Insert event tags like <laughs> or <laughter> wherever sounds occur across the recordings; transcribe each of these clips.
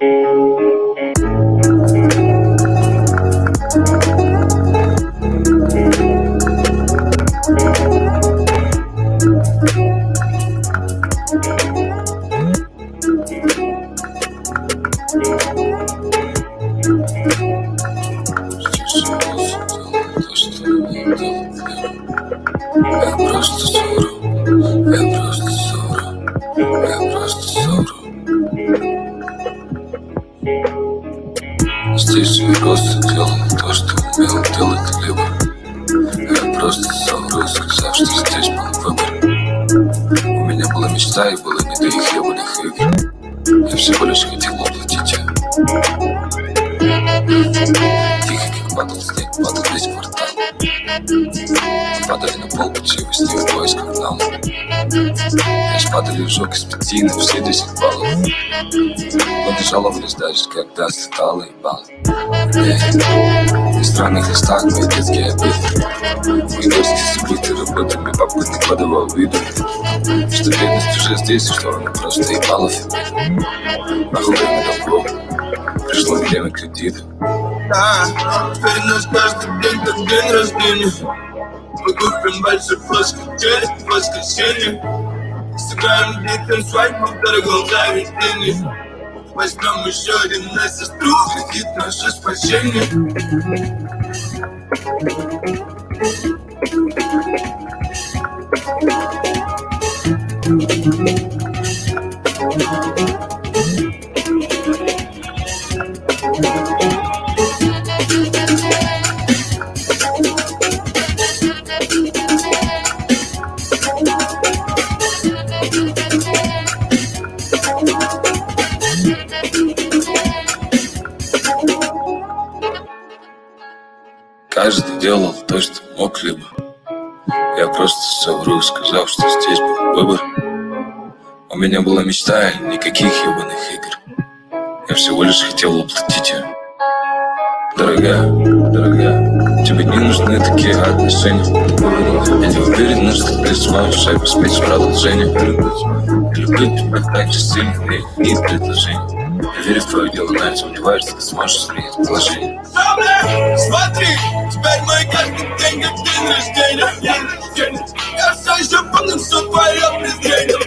Música В жёг из пяти на все десять баллов Но жаловались даже, когда стало ебало На странных листах мои детские обиды. Забыты работами, папка не подавал виду. Что бедность уже здесь, и что она просто ебала Нахуй время добро, пришло время кредита. Да, теперь нас каждый день как день рождения. Мы купим большой флешки телек в воскресенье Сыграем детям свадьбу в дорогом заведении. Возьмем еще один на сестру, кредит наше спасение меня была мечта и никаких ебаных игр. Я всего лишь хотел воплотить ее Дорогая, дорогая, тебе не нужны такие отношения. Я не уверен, что ты сможешь обеспечить продолжение. Я люблю тебя так же сильно, мне нет предложений Я верю в твое дело, но я сомневаюсь, что ты сможешь изменить положение. Смотри, теперь мой каждый день как день рождения. Я все еще помню все твое презрение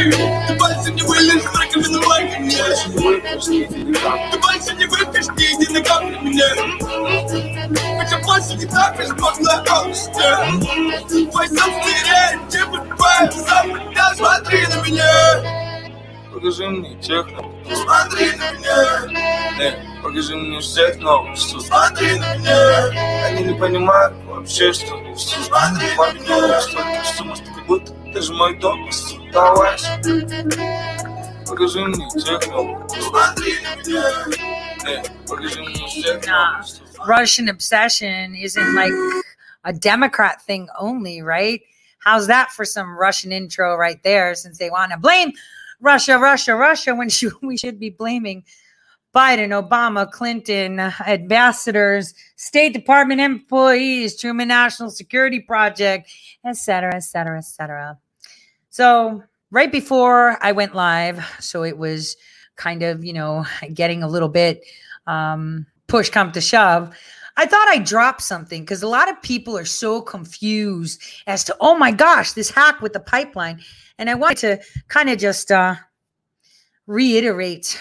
Смотри, ты больше не вылезешь в раковину мой Ты больше не выпьешь ни единой капли мне Хотя больше не так безбожно обычно Твой собственный типа твоя запад, смотри на меня. Покажи мне техно, Смотри на меня, э, покажи мне всех новых, что смотри на меня. Они не понимают вообще, что Смотри на меня. столько что как будто This my dog, Because you need. Russian obsession isn't like a Democrat thing only, right? How's that for some Russian intro right there? Since they want to blame Russia, Russia, Russia, when <laughs> we should be blaming Biden, Obama, Clinton, ambassadors, State Department employees, Truman National Security Project, et cetera, et cetera, et cetera. So, right before I went live, so it was kind of, you know, getting a little bit um, push come to shove. I thought I dropped something because a lot of people are so confused as to, oh my gosh, this hack with the pipeline. And I wanted to kind of just uh, reiterate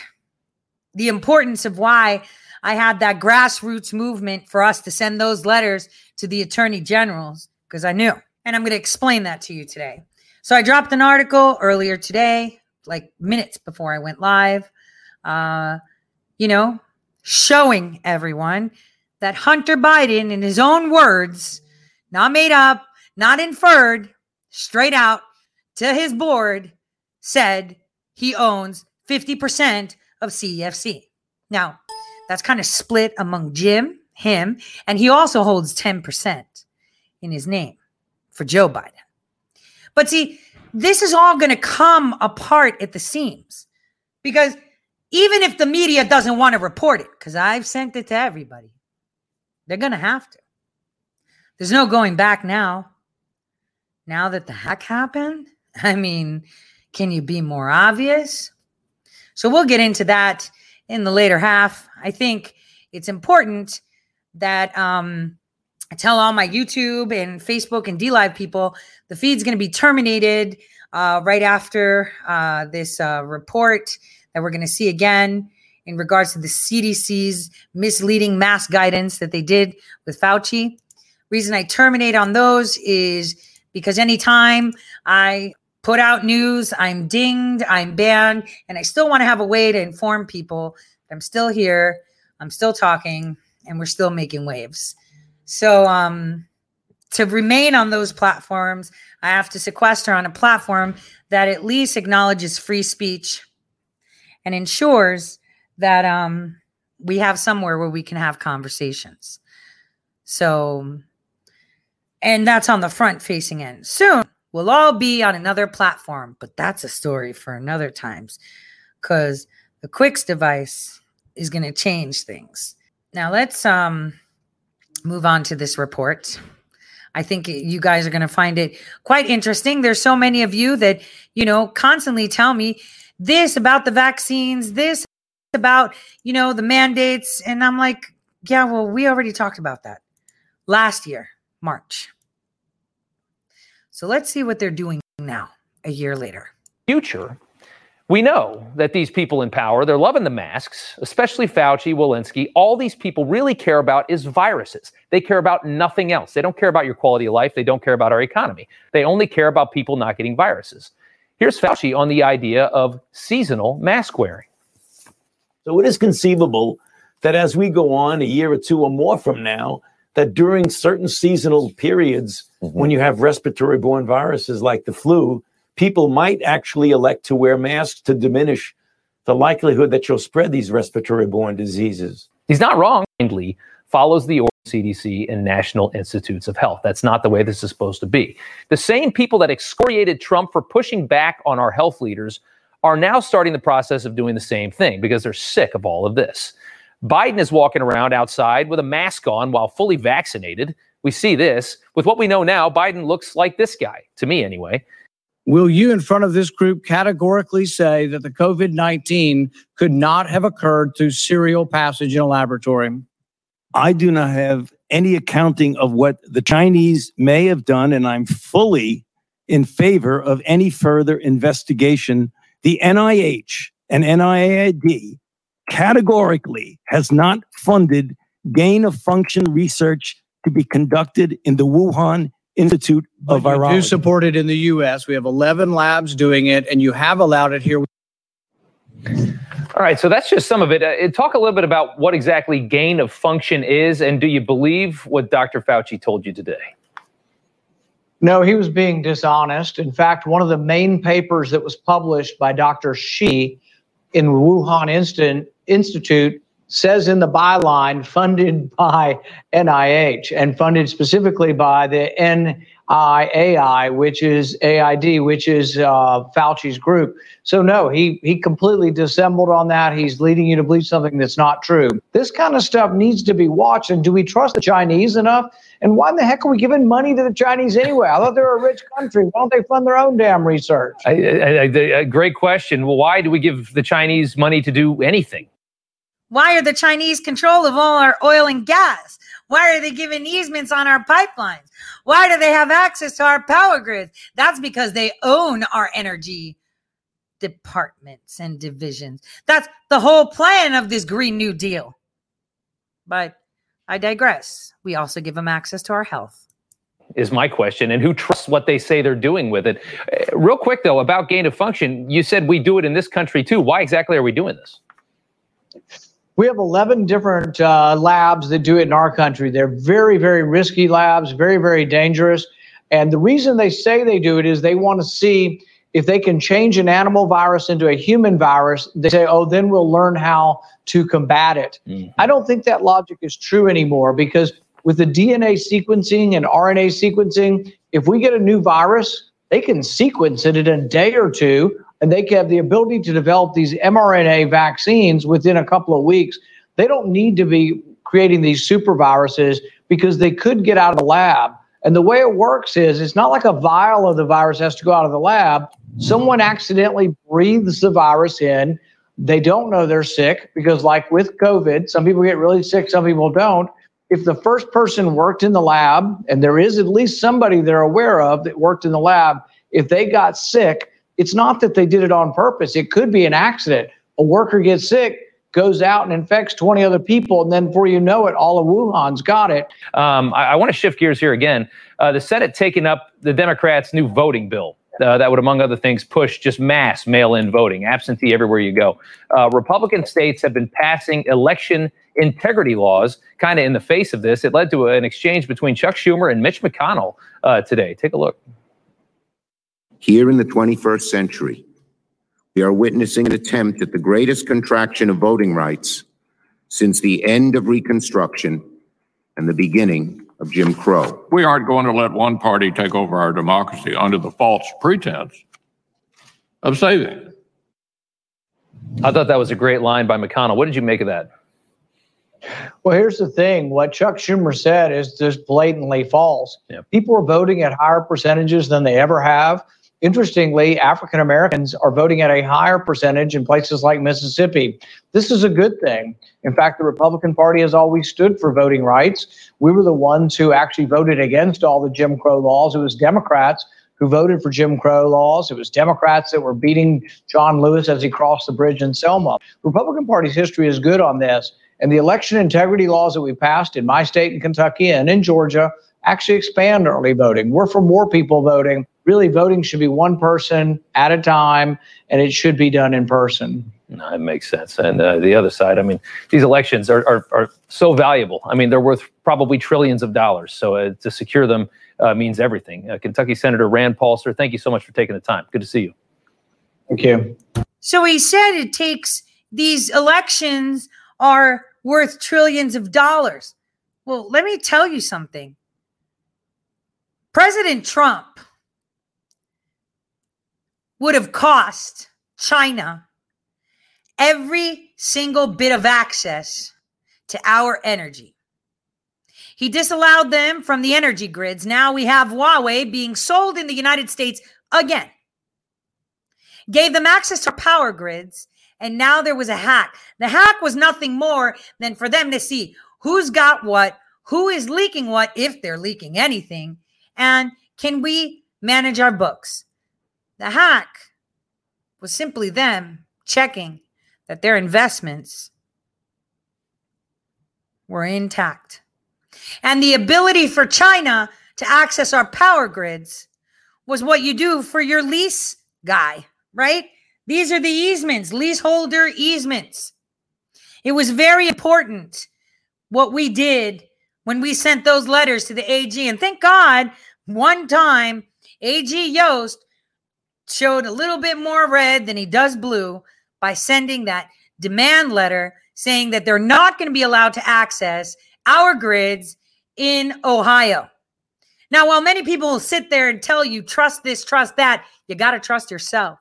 the importance of why I had that grassroots movement for us to send those letters to the attorney generals because I knew. And I'm going to explain that to you today. So I dropped an article earlier today, like minutes before I went live. Uh, you know, showing everyone that Hunter Biden, in his own words, not made up, not inferred, straight out to his board, said he owns 50% of CEFC. Now, that's kind of split among Jim, him, and he also holds 10% in his name for Joe Biden. But see, this is all going to come apart at the seams because even if the media doesn't want to report it, because I've sent it to everybody, they're going to have to. There's no going back now. now that the hack happened? <laughs> I mean, can you be more obvious? So we'll get into that in the later half. I think it's important that um, I tell all my YouTube and Facebook and DLive people the feed's going to be terminated uh, right after uh, this uh, report that we're going to see again in regards to the CDC's misleading mask guidance that they did with Fauci. Reason I terminate on those is because anytime I put out news, I'm dinged, I'm banned, and I still want to have a way to inform people that I'm still here, I'm still talking, and we're still making waves. So, um, to remain on those platforms, I have to sequester on a platform that at least acknowledges free speech and ensures that um, we have somewhere where we can have conversations. So, and that's on the front facing end. Soon, we'll all be on another platform, but that's a story for another times because the Quicks device is going to change things. Now, let's um, move on to this report. I think you guys are going to find it quite interesting. There's so many of you that, you know, constantly tell me this about the vaccines, this about, you know, the mandates. And I'm like, yeah, well, we already talked about that last year, March. So let's see what they're doing now, a year later. Future we know that these people in power, they're loving the masks, especially Fauci, Walensky. All these people really care about is viruses. They care about nothing else. They don't care about your quality of life. They don't care about our economy. They only care about people not getting viruses. Here's Fauci on the idea of seasonal mask wearing. So it is conceivable that as we go on a year or two or more from now, that during certain seasonal periods, mm-hmm. when you have respiratory borne viruses like the flu, people might actually elect to wear masks to diminish the likelihood that you'll spread these respiratory borne diseases. He's not wrong. Kindly follows the CDC and National Institutes of Health. That's not the way this is supposed to be. The same people that excoriated Trump for pushing back on our health leaders are now starting the process of doing the same thing because they're sick of all of this. Biden is walking around outside with a mask on while fully vaccinated. We see this. With what we know now, Biden looks like this guy, to me anyway. Will you, in front of this group, categorically say that the COVID 19 could not have occurred through serial passage in a laboratory? I do not have any accounting of what the Chinese may have done, and I'm fully in favor of any further investigation. The NIH and NIAID categorically has not funded gain of function research to be conducted in the Wuhan Institute of but Virology. You do support it in the U.S. We have 11 labs doing it, and you have allowed it here. All right, so that's just some of it. Uh, talk a little bit about what exactly gain of function is, and do you believe what Dr. Fauci told you today? No, he was being dishonest. In fact, one of the main papers that was published by Dr. Shi in Wuhan Instant Institute says in the byline funded by NIH and funded specifically by the NIAI, which is AID, which is uh, Fauci's group. So no, he he completely dissembled on that. He's leading you to believe something that's not true. This kind of stuff needs to be watched. And do we trust the Chinese enough? And why in the heck are we giving money to the Chinese anyway? I thought they're a rich country. Why don't they fund their own damn research? I, I, I, great question. Well, why do we give the Chinese money to do anything? Why are the Chinese control of all our oil and gas? Why are they giving easements on our pipelines? Why do they have access to our power grids? That's because they own our energy departments and divisions. That's the whole plan of this Green New Deal. But I digress. We also give them access to our health. Is my question, and who trusts what they say they're doing with it? Uh, real quick, though, about gain of function, you said we do it in this country too. Why exactly are we doing this? We have 11 different uh, labs that do it in our country. They're very, very risky labs, very, very dangerous. And the reason they say they do it is they want to see if they can change an animal virus into a human virus. They say, oh, then we'll learn how to combat it. Mm-hmm. I don't think that logic is true anymore because with the DNA sequencing and RNA sequencing, if we get a new virus, they can sequence it in a day or two and they have the ability to develop these mRNA vaccines within a couple of weeks. They don't need to be creating these super viruses because they could get out of the lab And the way it works is it's not like a vial of the virus has to go out of the lab. Someone accidentally breathes the virus in. They don't know they're sick because, like with COVID, some people get really sick, some people don't. If the first person worked in the lab, and there is at least somebody they're aware of that worked in the lab, if they got sick, it's not that they did it on purpose. It could be an accident. A worker gets sick, goes out and infects 20 other people, and then before you know it, all of Wuhan's got it. Um, I, I want to shift gears here again. Uh, the Senate taking up the Democrats' new voting bill. Uh, that would, among other things, push just mass mail in voting, absentee everywhere you go. Uh, Republican states have been passing election integrity laws kind of in the face of this. It led to an exchange between Chuck Schumer and Mitch McConnell uh, today. Take a look. Here in the 21st century, we are witnessing an attempt at the greatest contraction of voting rights since the end of Reconstruction and the beginning of Jim Crow. We aren't going to let one party take over our democracy under the false pretense of saving it. I thought that was a great line by McConnell. What did you make of that? Well, here's the thing what Chuck Schumer said is just blatantly false. Yep. People are voting at higher percentages than they ever have. Interestingly, African Americans are voting at a higher percentage in places like Mississippi. This is a good thing. In fact, the Republican Party has always stood for voting rights. We were the ones who actually voted against all the Jim Crow laws. It was Democrats who voted for Jim Crow laws. It was Democrats that were beating John Lewis as he crossed the bridge in Selma. Republican Party's history is good on this. And the election integrity laws that we passed in my state in Kentucky and in Georgia actually expand early voting. We're for more people voting. Really, voting should be one person at a time, and it should be done in person. No, it makes sense. And uh, the other side, I mean, these elections are, are, are so valuable. I mean, they're worth probably trillions of dollars. So uh, to secure them uh, means everything. Uh, Kentucky Senator Rand Paul, sir, thank you so much for taking the time. Good to see you. Thank you. So he said it takes these elections are worth trillions of dollars. Well, let me tell you something. President Trump would have cost China every single bit of access to our energy. He disallowed them from the energy grids. Now we have Huawei being sold in the United States again. Gave them access to power grids, and now there was a hack. The hack was nothing more than for them to see who's got what, who is leaking what, if they're leaking anything, and can we manage our books? The hack was simply them checking that their investments were intact. And the ability for China to access our power grids was what you do for your lease guy, right? These are the easements, leaseholder easements. It was very important what we did when we sent those letters to the AG. And thank God, one time, AG Yost showed a little bit more red than he does blue by sending that demand letter saying that they're not going to be allowed to access our grids in Ohio. Now, while many people will sit there and tell you, trust this, trust that, you got to trust yourself.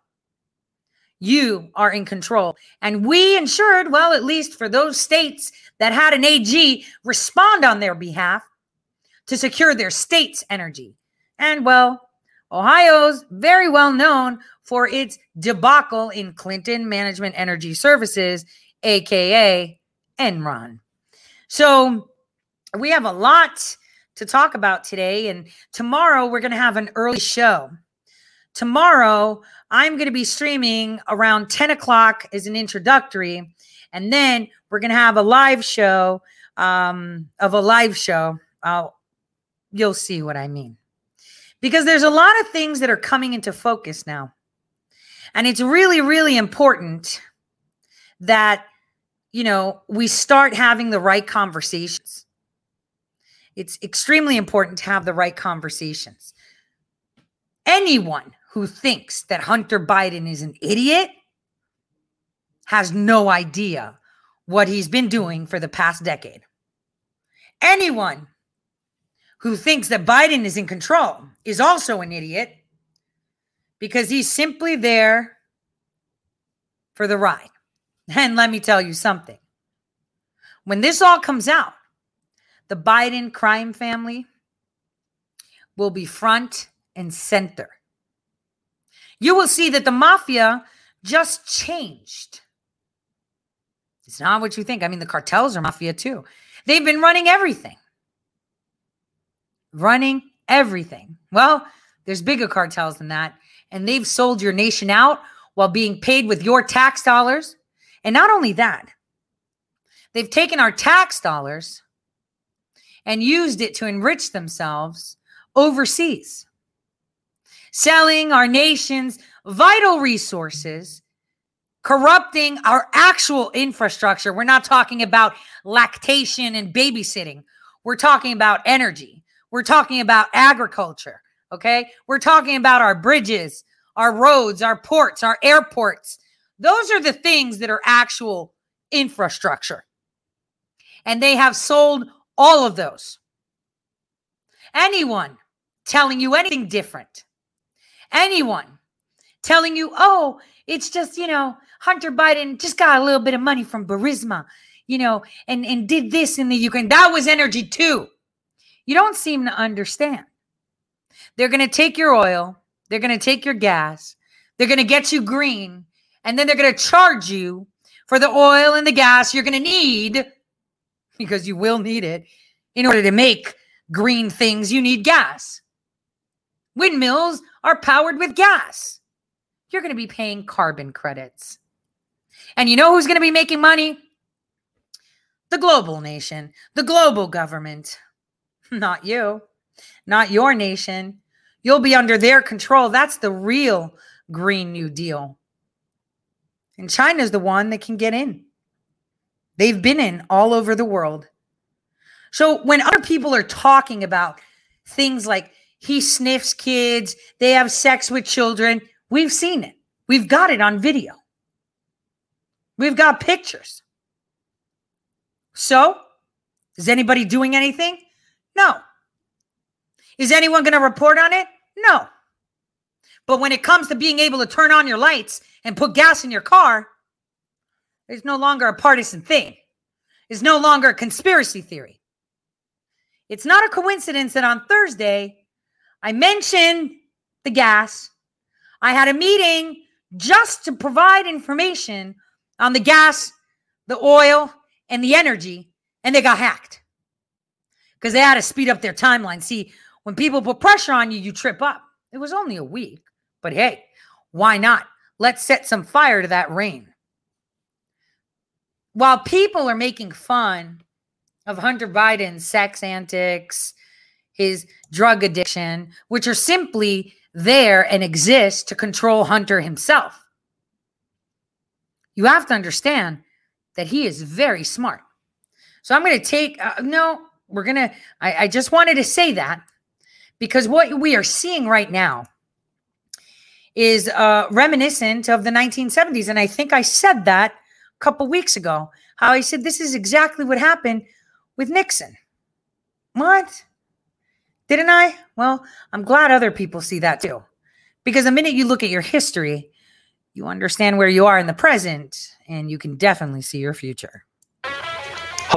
You are in control. And we ensured, well, at least for those states that had an AG respond on their behalf to secure their state's energy. And well, Ohio's very well known for its debacle in Clinton Management Energy Services, aka Enron. So we have a lot to talk about today, and tomorrow we're going to have an early show. Tomorrow, I'm going to be streaming around 10 o'clock as an introductory, and then we're going to have a live show um, of a live show. Uh, you'll see what I mean because there's a lot of things that are coming into focus now. And it's really, really important that, you know, we start having the right conversations. It's extremely important to have the right conversations. Anyone who thinks that Hunter Biden is an idiot has no idea what he's been doing for the past decade. Anyone who thinks that Biden is in control is also an idiot because he's simply there for the ride. And let me tell you something when this all comes out, the Biden crime family will be front and center. You will see that the mafia just changed. It's not what you think. I mean, the cartels are mafia too. They've been running everything. Running everything. Well, there's bigger cartels than that. And they've sold your nation out while being paid with your tax dollars. And not only that, they've taken our tax dollars and used it to enrich themselves overseas, selling our nation's vital resources corrupting our actual infrastructure. We're not talking about lactation and babysitting. We're talking about energy. We're talking about agriculture. Okay. We're talking about our bridges, our roads, our ports, our airports. Those are the things that are actual infrastructure. And they have sold all of those. Anyone telling you anything different, anyone telling you, oh, it's just, you know, Hunter Biden just got a little bit of money from Burisma, you know, and, and did this in the Ukraine. That was energy too. You don't seem to understand. They're going to take your oil, they're going to take your gas, they're going to get you green, and then they're going to charge you for the oil and the gas you're going to need because you will need it in order to make green things. You need gas. Windmills are powered with gas. You're going to be paying carbon credits. And you know who's going to be making money? The global nation, the global government. <laughs> Not you, not your nation. You'll be under their control. That's the real Green New Deal. And China's the one that can get in. They've been in all over the world. So when other people are talking about things like he sniffs kids, they have sex with children, we've seen it. We've got it on video. We've got pictures. So, is anybody doing anything? No. Is anyone going to report on it? No. But when it comes to being able to turn on your lights and put gas in your car, it's no longer a partisan thing. It's no longer a conspiracy theory. It's not a coincidence that on Thursday, I mentioned the gas. I had a meeting just to provide information on the gas, the oil, and the energy, and they got hacked because they had to speed up their timeline. See, when people put pressure on you, you trip up. It was only a week, but hey, why not? Let's set some fire to that rain. While people are making fun of Hunter Biden's sex antics, his drug addiction, which are simply there and exist to control Hunter himself you have to understand that he is very smart. So I'm going to take, uh, no, we're going to, I just wanted to say that because what we are seeing right now is uh, reminiscent of the 1970s. And I think I said that a couple weeks ago, how I said this is exactly what happened with Nixon. What? Didn't I? Well, I'm glad other people see that too. Because the minute you look at your history, you understand where you are in the present, and you can definitely see your future.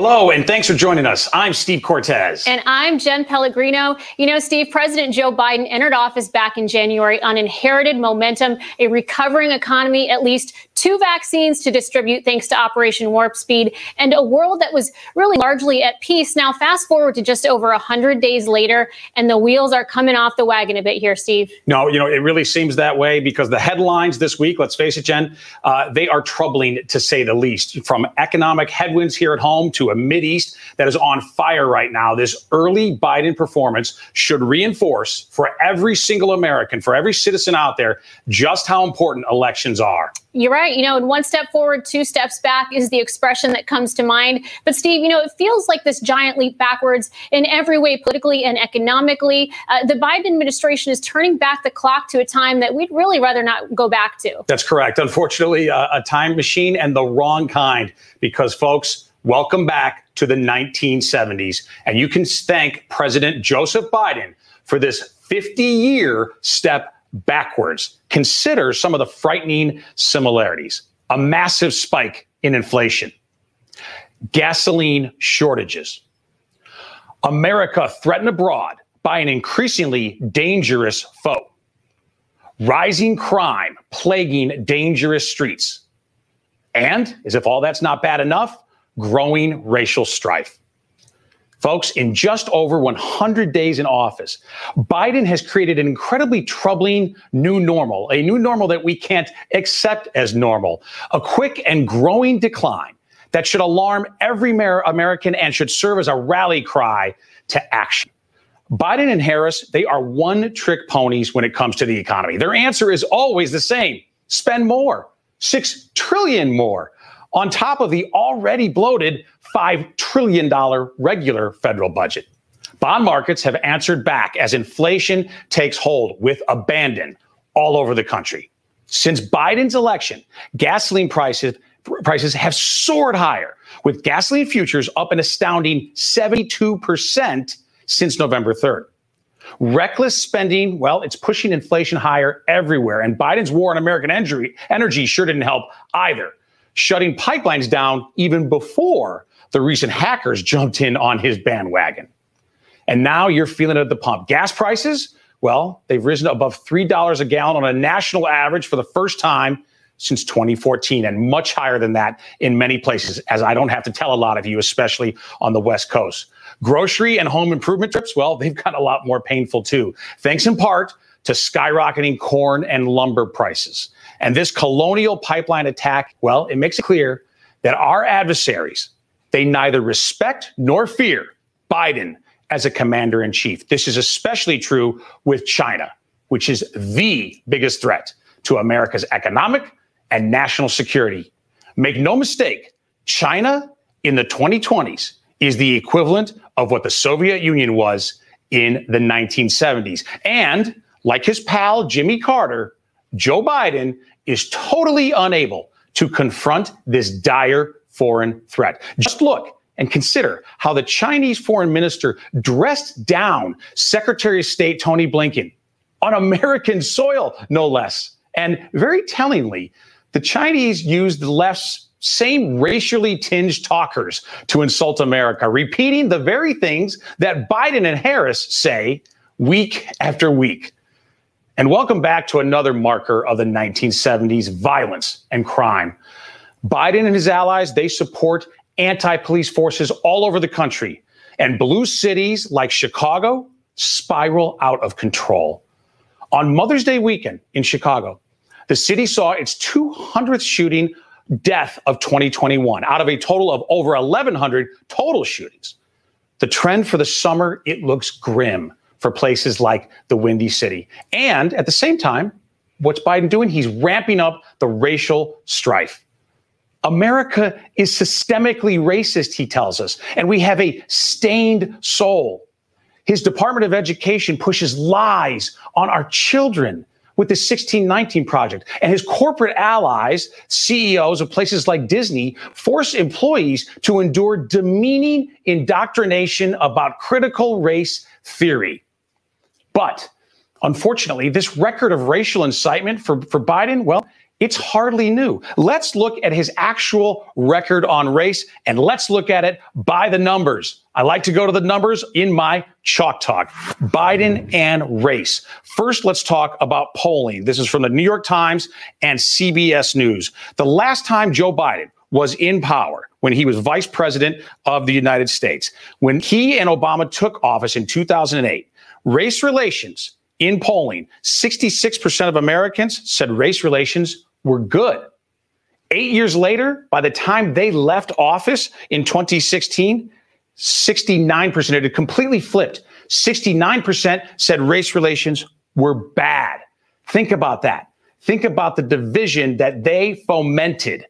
Hello, and thanks for joining us. I'm Steve Cortes. And I'm Jen Pellegrino. You know, Steve, President Joe Biden entered office back in January on inherited momentum, a recovering economy, at least two vaccines to distribute thanks to Operation Warp Speed, and a world that was really largely at peace. Now, fast forward to just over 100 days later, and the wheels are coming off the wagon a bit here, Steve. No, you know, it really seems that way because the headlines this week, let's face it, Jen, uh, they are troubling to say the least. From economic headwinds here at home to a East that is on fire right now. This early Biden performance should reinforce for every single American, for every citizen out there, just how important elections are. You're right. You know, and one step forward, two steps back is the expression that comes to mind. But Steve, you know, it feels like this giant leap backwards in every way, politically and economically. Uh, the Biden administration is turning back the clock to a time that we'd really rather not go back to. That's correct. Unfortunately, uh, a time machine and the wrong kind, because folks, Welcome back to the 1970s. And you can thank President Joseph Biden for this 50 year step backwards. Consider some of the frightening similarities a massive spike in inflation, gasoline shortages, America threatened abroad by an increasingly dangerous foe. Rising crime plaguing dangerous streets. And, as if all that's not bad enough, growing racial strife. Folks, in just over 100 days in office, Biden has created an incredibly troubling new normal, a new normal that we can't accept as normal, a quick and growing decline that should alarm every American and should serve as a rally cry to action. Biden and Harris, they are one trick ponies when it comes to the economy. Their answer is always the same spend more, six trillion more, on top of the already bloated $5 trillion regular federal budget. Bond markets have answered back as inflation takes hold with abandon all over the country. Since Biden's election, gasoline prices prices have soared higher, with gasoline futures up an astounding 72% since November 3rd. Reckless spending, well, it's pushing inflation higher everywhere. And Biden's war on American energy, energy sure didn't help either, shutting pipelines down even before the recent hackers jumped in on his bandwagon. And now you're feeling it at the pump. Gas prices, well, they've risen above $3 a gallon on a national average for the first time since 2014 and much higher than that in many places, as I don't have to tell a lot of you, especially on the West Coast. Grocery and home improvement trips, well, they've got a lot more painful too, thanks in part to skyrocketing corn and lumber prices. And this colonial pipeline attack, well, it makes it clear that our adversaries, they neither respect nor fear Biden as a commander in chief. This is especially true with China, which is the biggest threat to America's economic and national security. Make no mistake, China in the 2020s is the equivalent of what the Soviet Union was in the 1970s. And like his pal Jimmy Carter, Joe Biden is totally unable to confront this dire foreign threat. Just look and consider how the Chinese foreign minister dressed down Secretary of State Tony Blinken on American soil, no less. And very tellingly, the Chinese used the left's same racially tinged talkers to insult America, repeating the very things that Biden and Harris say week after week. And welcome back to another marker of the 1970s violence and crime. Biden and his allies, they support anti-police forces all over the country. And blue cities like Chicago spiral out of control. On Mother's Day weekend in Chicago, the city saw its 200th shooting death of 2021 out of a total of over 1,100 total shootings. The trend for the summer, it looks grim for places like the Windy City. And at the same time, what's Biden doing? He's ramping up the racial strife. America is systemically racist, he tells us, and we have a stained soul. His Department of Education pushes lies on our children with the 1619 Project. And his corporate allies, CEOs of places like Disney, force employees to endure demeaning indoctrination about critical race theory. But unfortunately, this record of racial incitement for, for Biden, well, it's hardly new. Let's look at his actual record on race and let's look at it by the numbers. I like to go to the numbers in my chalk talk. Biden and race. First, let's talk about polling. This is from the New York Times and CBS News. The last time Joe Biden was in power, when he was vice president of the United States, when he and Obama took office in 2008, race relations in polling, 66% of Americans said race relations were good. Eight years later, by the time they left office in 2016, 69%, it had completely flipped. 69% said race relations were bad. Think about that. Think about the division that they fomented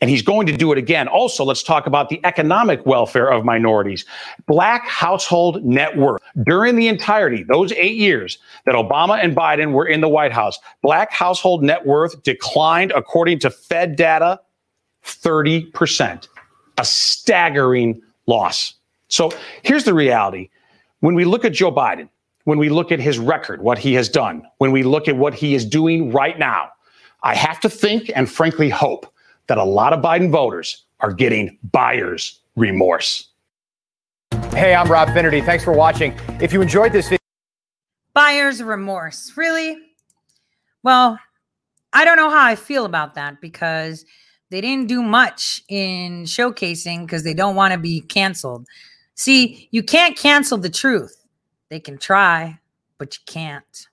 and he's going to do it again. Also, let's talk about the economic welfare of minorities. Black household net worth during the entirety, those eight years that Obama and Biden were in the White House, black household net worth declined, according to Fed data, 30%. A staggering loss. So here's the reality. When we look at Joe Biden, when we look at his record, what he has done, when we look at what he is doing right now, I have to think and frankly hope that a lot of Biden voters are getting buyer's remorse. Hey, I'm Rob Finnerty. Thanks for watching. If you enjoyed this video, Buyer's remorse. Really? Well, I don't know how I feel about that because they didn't do much in showcasing because they don't want to be canceled. See, you can't cancel the truth. They can try, but you can't.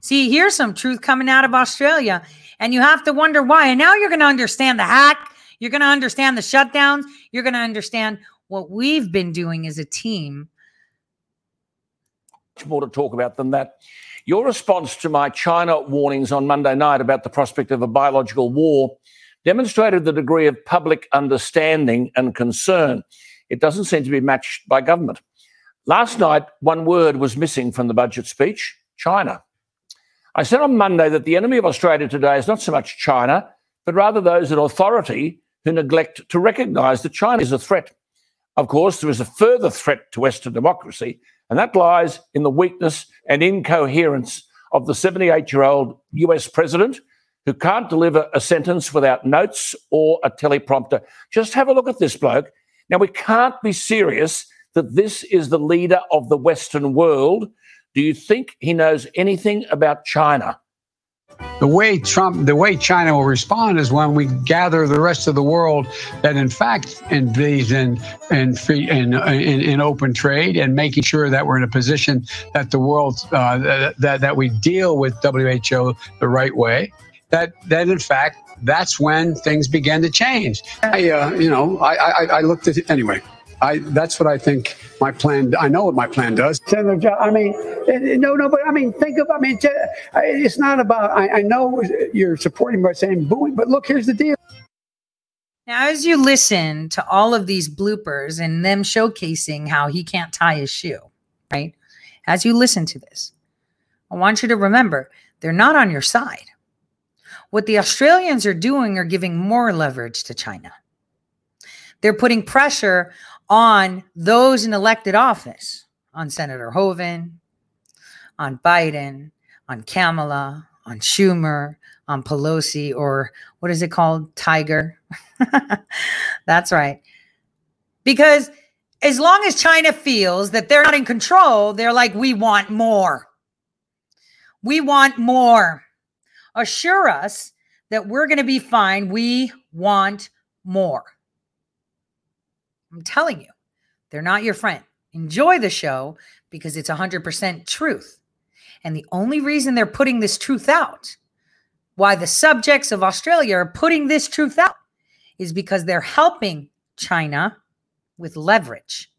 See, here's some truth coming out of Australia, and you have to wonder why. And now you're going to understand the hack. You're going to understand the shutdowns. You're going to understand what we've been doing as a team. Much more to talk about than that. Your response to my China warnings on Monday night about the prospect of a biological war demonstrated the degree of public understanding and concern. It doesn't seem to be matched by government. Last night, one word was missing from the budget speech China. I said on Monday that the enemy of Australia today is not so much China, but rather those in authority who neglect to recognise that China is a threat. Of course, there is a further threat to Western democracy, and that lies in the weakness and incoherence of the 78 year old US president who can't deliver a sentence without notes or a teleprompter. Just have a look at this bloke. Now, we can't be serious that this is the leader of the Western world. Do you think he knows anything about China? The way Trump, the way China will respond is when we gather the rest of the world that, in fact, believes in in free in, in, in open trade and making sure that we're in a position that the world uh, that that we deal with WHO the right way. That that in fact that's when things began to change. I uh, you know I, I I looked at it anyway. I that's what I think my plan. I know what my plan does. Senator, I mean, eh, eh, no, no, but I mean, think of. I mean, it's not about. I, I know you're supporting by saying booing, but look, here's the deal. Now, as you listen to all of these bloopers and them showcasing how he can't tie his shoe, right? As you listen to this, I want you to remember they're not on your side. What the Australians are doing are giving more leverage to China. They're putting pressure on those in elected office, on Senator Hoeven, on Biden, on Kamala, on Schumer, on Pelosi, or what is it called? Tiger. <laughs> That's right. Because as long as China feels that they're not in control, they're like, we want more. We want more. Assure us that we're going to be fine. We want more. I'm telling you, they're not your friend. Enjoy the show because it's 100% truth. And the only reason they're putting this truth out, why the subjects of Australia are putting this truth out, is because they're helping China with leverage.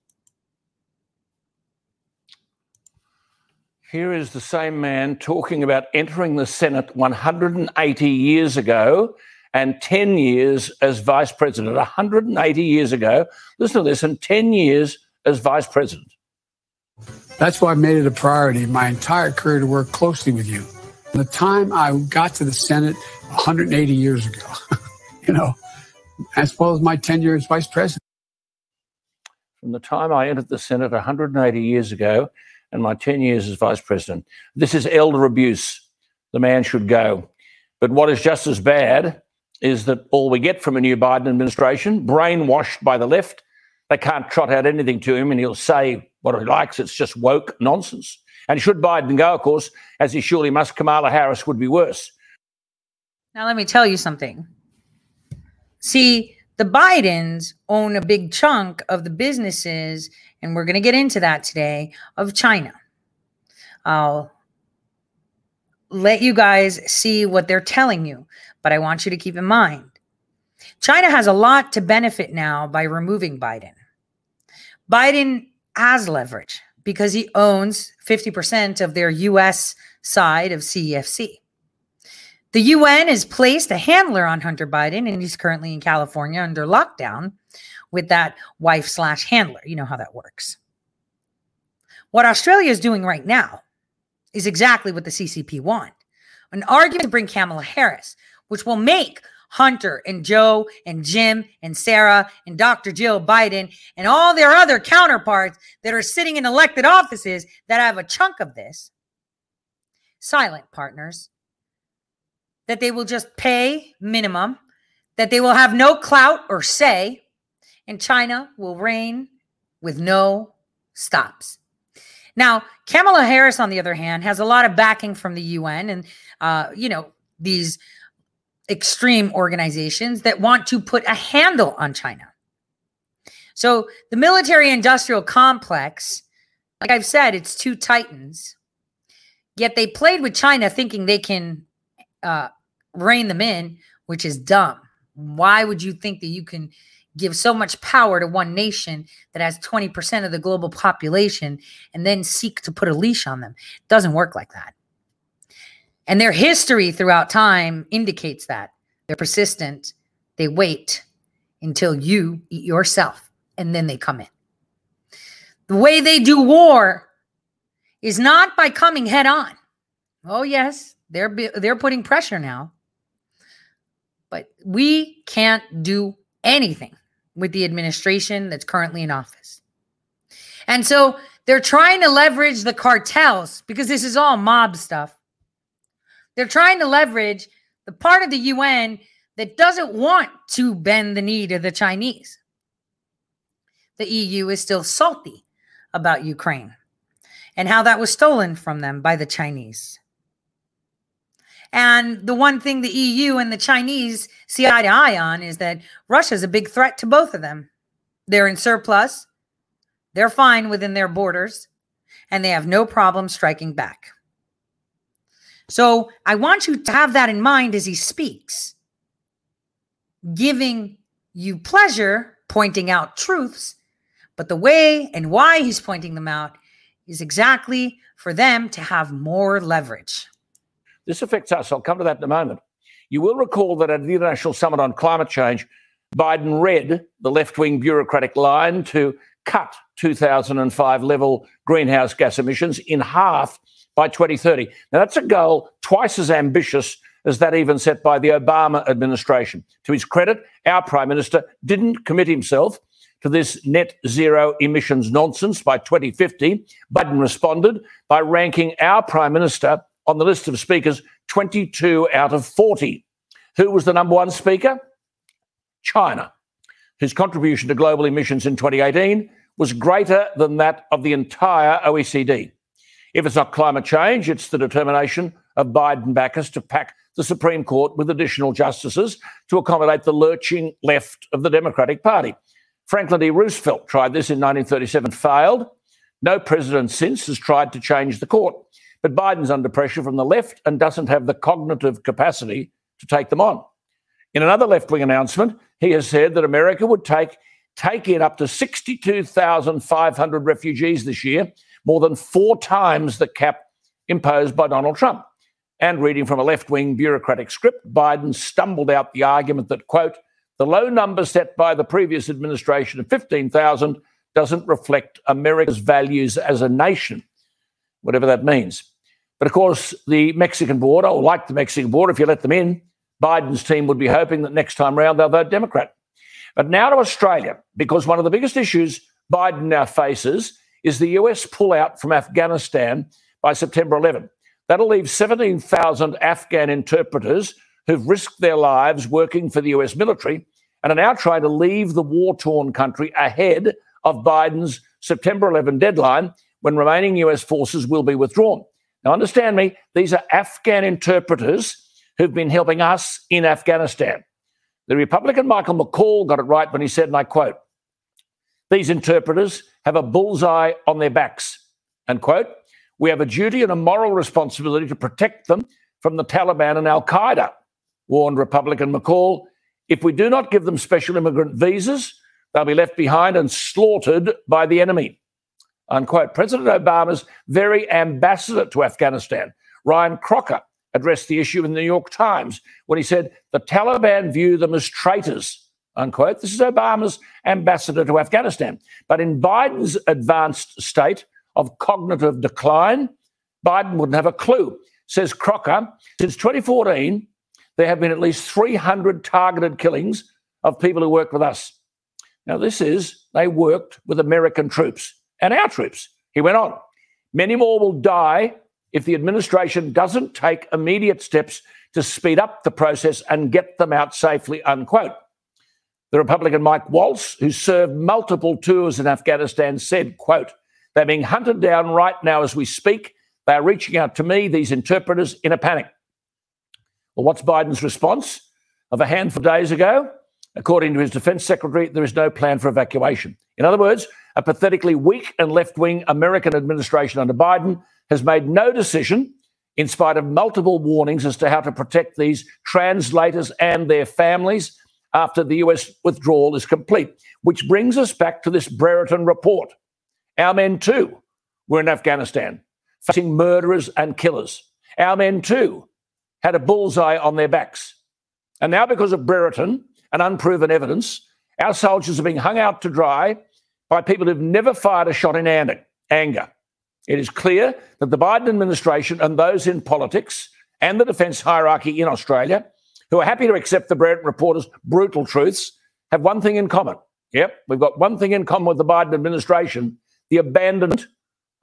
Here is the same man talking about entering the Senate 180 years ago and 10 years as vice president. 180 years ago, listen to this, and 10 years as vice president. That's why I made it a priority my entire career to work closely with you. From the time I got to the Senate 180 years ago, <laughs> you know, as well as my tenure as vice president. From the time I entered the Senate 180 years ago and my 10 years as vice president, this is elder abuse. The man should go. But what is just as bad is that all we get from a new Biden administration, brainwashed by the left, they can't trot out anything to him and he'll say what he likes. It's just woke nonsense. And should Biden go, of course, as he surely must, Kamala Harris would be worse. Now, let me tell you something. See, the Bidens own a big chunk of the businesses, and we're going to get into that today, of China. I'll let you guys see what they're telling you. But I want you to keep in mind China has a lot to benefit now by removing Biden. Biden has leverage because he owns 50% of their US side of CEFC. The UN has placed a handler on Hunter Biden, and he's currently in California under lockdown with that wife slash handler. You know how that works. What Australia is doing right now is exactly what the CCP want an argument to bring Kamala Harris, which will make Hunter and Joe and Jim and Sarah and Dr. Jill Biden and all their other counterparts that are sitting in elected offices that have a chunk of this silent partners that they will just pay minimum, that they will have no clout or say, and China will reign with no stops. Now, Kamala Harris, on the other hand, has a lot of backing from the UN and, uh, you know, these extreme organizations that want to put a handle on China. So the military industrial complex, like I've said, it's two titans. Yet they played with China thinking they can uh, rein them in, which is dumb. Why would you think that you can give so much power to one nation that has 20% of the global population and then seek to put a leash on them? It doesn't work like that. And their history throughout time indicates that. They're persistent. They wait until you eat yourself and then they come in. The way they do war is not by coming head on. Oh yes, they're they're putting pressure now. But we can't do anything with the administration that's currently in office. And so they're trying to leverage the cartels because this is all mob stuff they're trying to leverage the part of the UN that doesn't want to bend the knee to the Chinese. The EU is still salty about Ukraine and how that was stolen from them by the Chinese. And the one thing the EU and the Chinese see eye to eye on is that Russia is a big threat to both of them. They're in surplus, they're fine within their borders, and they have no problem striking back. So I want you to have that in mind as he speaks, giving you pleasure, pointing out truths, but the way and why he's pointing them out is exactly for them to have more leverage. This affects us. I'll come to that in a moment. You will recall that at the International Summit on Climate Change, Biden read the left wing bureaucratic line to cut 2005 level greenhouse gas emissions in half by 2030. Now, that's a goal twice as ambitious as that even set by the Obama administration. To his credit, our Prime Minister didn't commit himself to this net zero emissions nonsense by 2050. Biden responded by ranking our Prime Minister on the list of speakers 22 out of 40. Who was the number one speaker? China, whose contribution to global emissions in 2018 was greater than that of the entire OECD. If it's not climate change, it's the determination of Biden backers to pack the Supreme Court with additional justices to accommodate the lurching left of the Democratic Party. Franklin D. Roosevelt tried this in 1937, failed. No president since has tried to change the court. But Biden's under pressure from the left and doesn't have the cognitive capacity to take them on. In another left wing announcement, he has said that America would take, take in up to 62,500 refugees this year more than four times the cap imposed by Donald Trump. And reading from a left wing bureaucratic script, Biden stumbled out the argument that, quote, the low number set by the previous administration of 15,000 doesn't reflect America's values as a nation, whatever that means. But of course, the Mexican border, or like the Mexican border, if you let them in, Biden's team would be hoping that next time round they'll vote Democrat. But now to Australia, because one of the biggest issues Biden now faces is the US pullout from Afghanistan by September 11. That'll leave 17,000 Afghan interpreters who've risked their lives working for the US military and are now trying to leave the war torn country ahead of Biden's September 11 deadline when remaining US forces will be withdrawn. Now, understand me, these are Afghan interpreters who've been helping us in Afghanistan. The Republican Michael McCaul got it right when he said, and I quote, these interpreters have a bullseye on their backs. And quote, we have a duty and a moral responsibility to protect them from the Taliban and Al Qaeda, warned Republican McCaul. If we do not give them special immigrant visas, they'll be left behind and slaughtered by the enemy. Unquote. President Obama's very ambassador to Afghanistan, Ryan Crocker, addressed the issue in the New York Times when he said the Taliban view them as traitors unquote. This is Obama's ambassador to Afghanistan. But in Biden's advanced state of cognitive decline, Biden wouldn't have a clue. Says Crocker, since 2014, there have been at least 300 targeted killings of people who work with us. Now, this is, they worked with American troops and our troops. He went on. Many more will die if the administration doesn't take immediate steps to speed up the process and get them out safely, unquote. The Republican Mike Waltz, who served multiple tours in Afghanistan, said, quote, They're being hunted down right now as we speak. They are reaching out to me, these interpreters, in a panic. Well, what's Biden's response? Of a handful of days ago, according to his defense secretary, there is no plan for evacuation. In other words, a pathetically weak and left wing American administration under Biden has made no decision, in spite of multiple warnings as to how to protect these translators and their families after the US withdrawal is complete. Which brings us back to this Brereton report. Our men, too, were in Afghanistan, facing murderers and killers. Our men, too, had a bullseye on their backs. And now, because of Brereton and unproven evidence, our soldiers are being hung out to dry by people who've never fired a shot in anger. It is clear that the Biden administration and those in politics and the defense hierarchy in Australia who are happy to accept the Brereton reporter's brutal truths have one thing in common. Yep, we've got one thing in common with the Biden administration the abandonment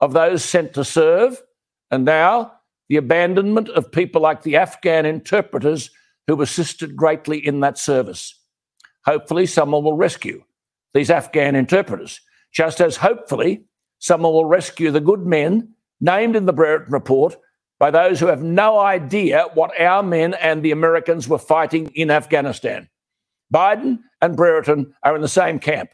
of those sent to serve, and now the abandonment of people like the Afghan interpreters who assisted greatly in that service. Hopefully, someone will rescue these Afghan interpreters, just as hopefully someone will rescue the good men named in the Brereton report by those who have no idea what our men and the Americans were fighting in Afghanistan. Biden and Brereton are in the same camp.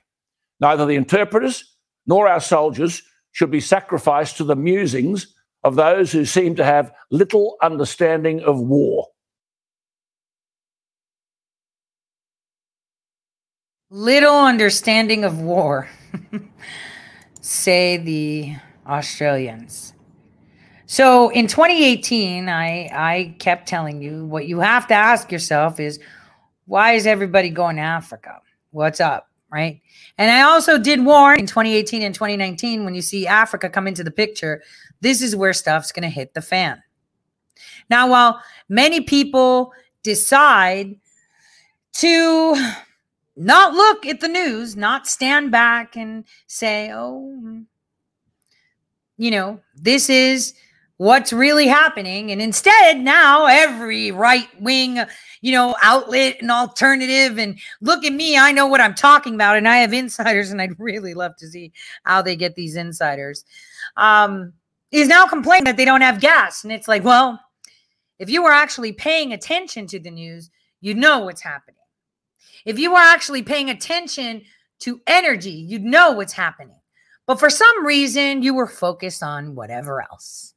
Neither the interpreters nor our soldiers should be sacrificed to the musings of those who seem to have little understanding of war. Little understanding of war, <laughs> say the Australians. So in 2018, I, I kept telling you what you have to ask yourself is why is everybody going to Africa? What's up? Right. And I also did warn in 2018 and 2019 when you see Africa come into the picture, this is where stuff's going to hit the fan. Now, while many people decide to not look at the news, not stand back and say, oh, you know, this is what's really happening. And instead, now every right wing, you know, outlet and alternative, and look at me, I know what I'm talking about, and I have insiders, and I'd really love to see how they get these insiders. Um, is now complaining that they don't have gas. And it's like, well, if you were actually paying attention to the news, you'd know what's happening. If you were actually paying attention to energy, you'd know what's happening. But for some reason, you were focused on whatever else.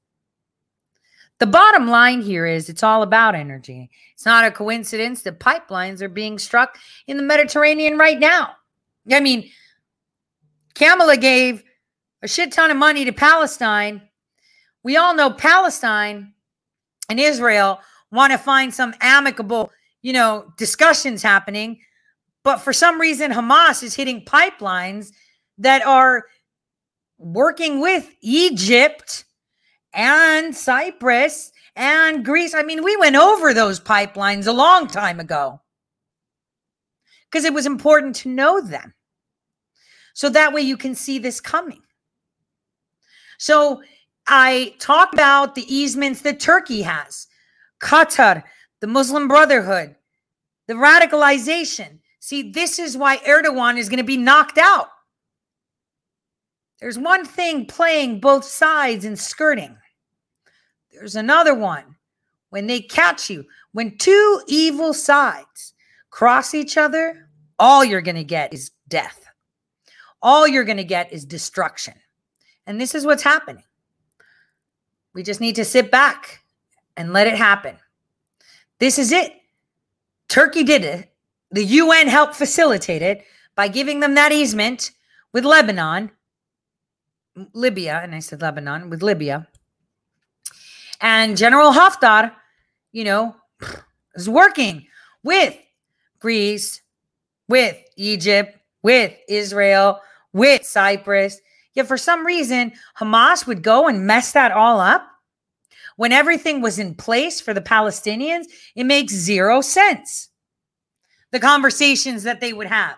The bottom line here is it's all about energy. It's not a coincidence that pipelines are being struck in the Mediterranean right now. I mean, Kamala gave a shit ton of money to Palestine. We all know Palestine and Israel want to find some amicable, you know, discussions happening but for some reason, Hamas is hitting pipelines that are working with Egypt and Cyprus and Greece. I mean, we went over those pipelines a long time ago because it was important to know them. So that way you can see this coming. So I talk about the easements that Turkey has, Qatar, the Muslim Brotherhood, the radicalization. See, this is why Erdogan is going to be knocked out. There's one thing playing both sides and skirting. There's another one when they catch you. When two evil sides cross each other, all you're going to get is death. All you're going to get is destruction. And this is what's happening. We just need to sit back and let it happen. This is it. Turkey did it. The UN helped facilitate it by giving them that easement with Lebanon, Libya, and I said Lebanon, with Libya. And General Haftar, you know, is working with Greece, with Egypt, with Israel, with Cyprus. Yet for some reason, Hamas would go and mess that all up. When everything was in place for the Palestinians, it makes zero sense the conversations that they would have.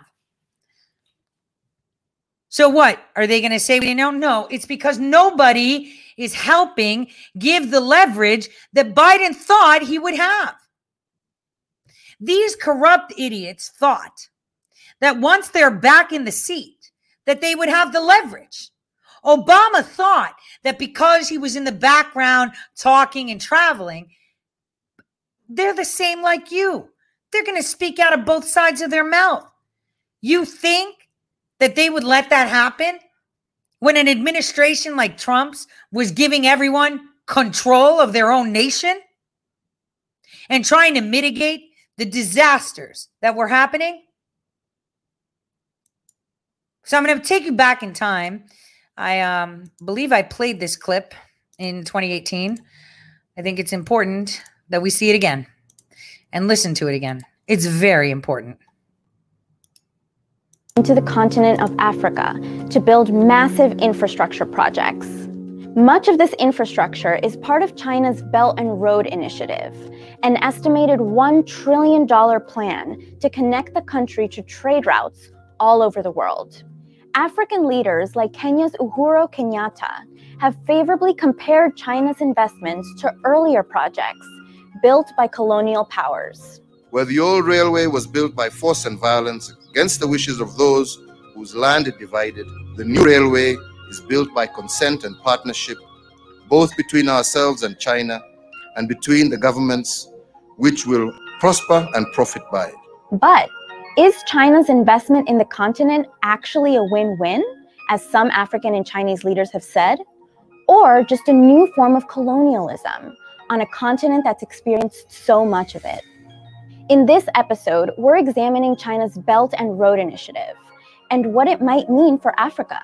So what? Are they going to say we don't know? It's because nobody is helping give the leverage that Biden thought he would have. These corrupt idiots thought that once they're back in the seat that they would have the leverage. Obama thought that because he was in the background talking and traveling, they're the same like you. They're going to speak out of both sides of their mouth. You think that they would let that happen when an administration like Trump's was giving everyone control of their own nation and trying to mitigate the disasters that were happening? So I'm going to take you back in time. I um, believe I played this clip in 2018. I think it's important that we see it again and listen to it again. It's very important. Into the continent of Africa to build massive infrastructure projects. Much of this infrastructure is part of China's Belt and Road Initiative, an estimated $1 trillion plan to connect the country to trade routes all over the world. African leaders like Kenya's Uhuru Kenyatta have favorably compared China's investments to earlier projects built by colonial powers. Where the old railway was built by force and violence against the wishes of those whose land it divided, the new railway is built by consent and partnership, both between ourselves and China, and between the governments, which will prosper and profit by it. But is China's investment in the continent actually a win win, as some African and Chinese leaders have said? Or just a new form of colonialism on a continent that's experienced so much of it? In this episode, we're examining China's Belt and Road Initiative and what it might mean for Africa.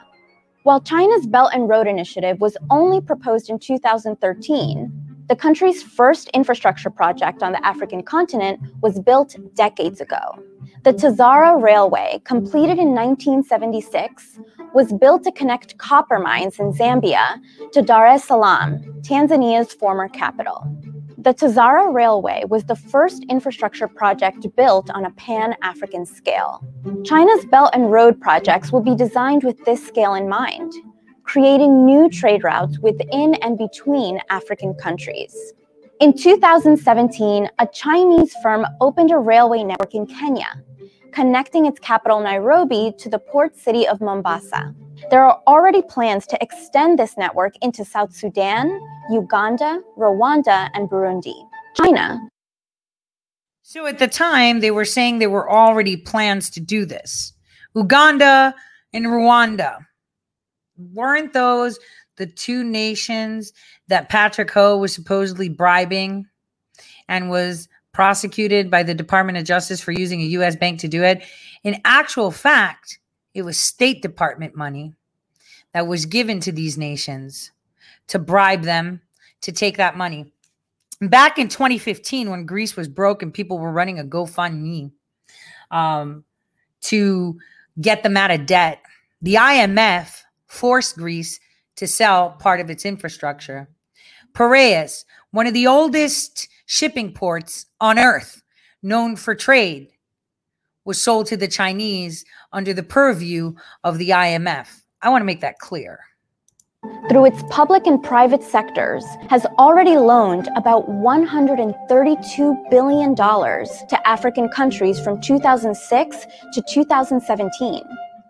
While China's Belt and Road Initiative was only proposed in 2013, the country's first infrastructure project on the African continent was built decades ago. The Tazara Railway, completed in 1976, was built to connect copper mines in Zambia to Dar es Salaam, Tanzania's former capital. The Tazara Railway was the first infrastructure project built on a pan African scale. China's Belt and Road projects will be designed with this scale in mind, creating new trade routes within and between African countries. In 2017, a Chinese firm opened a railway network in Kenya, connecting its capital Nairobi to the port city of Mombasa. There are already plans to extend this network into South Sudan, Uganda, Rwanda, and Burundi. China. So at the time, they were saying there were already plans to do this. Uganda and Rwanda. Weren't those the two nations that Patrick Ho was supposedly bribing and was prosecuted by the Department of Justice for using a US bank to do it? In actual fact, it was State Department money that was given to these nations to bribe them to take that money. Back in 2015, when Greece was broke and people were running a GoFundMe um, to get them out of debt, the IMF forced Greece to sell part of its infrastructure. Piraeus, one of the oldest shipping ports on earth, known for trade, was sold to the Chinese under the purview of the IMF. I want to make that clear. Through its public and private sectors, has already loaned about $132 billion to African countries from 2006 to 2017.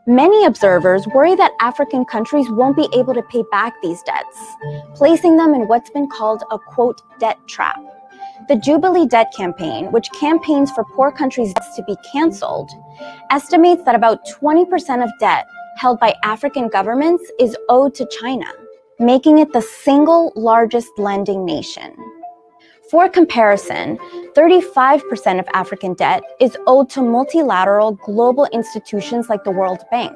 Many observers worry that African countries won't be able to pay back these debts, placing them in what's been called a quote debt trap. The Jubilee Debt Campaign, which campaigns for poor countries' debts to be canceled, estimates that about 20% of debt held by African governments is owed to China, making it the single largest lending nation. For comparison, 35% of African debt is owed to multilateral global institutions like the World Bank.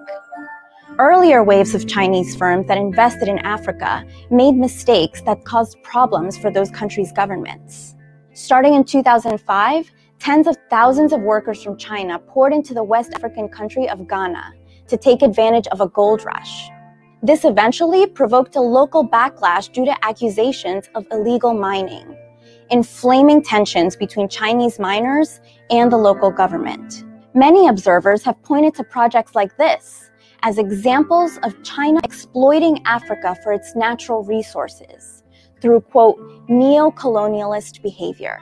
Earlier waves of Chinese firms that invested in Africa made mistakes that caused problems for those countries' governments. Starting in 2005, tens of thousands of workers from China poured into the West African country of Ghana to take advantage of a gold rush. This eventually provoked a local backlash due to accusations of illegal mining, inflaming tensions between Chinese miners and the local government. Many observers have pointed to projects like this as examples of China exploiting Africa for its natural resources through, quote, neo colonialist behavior.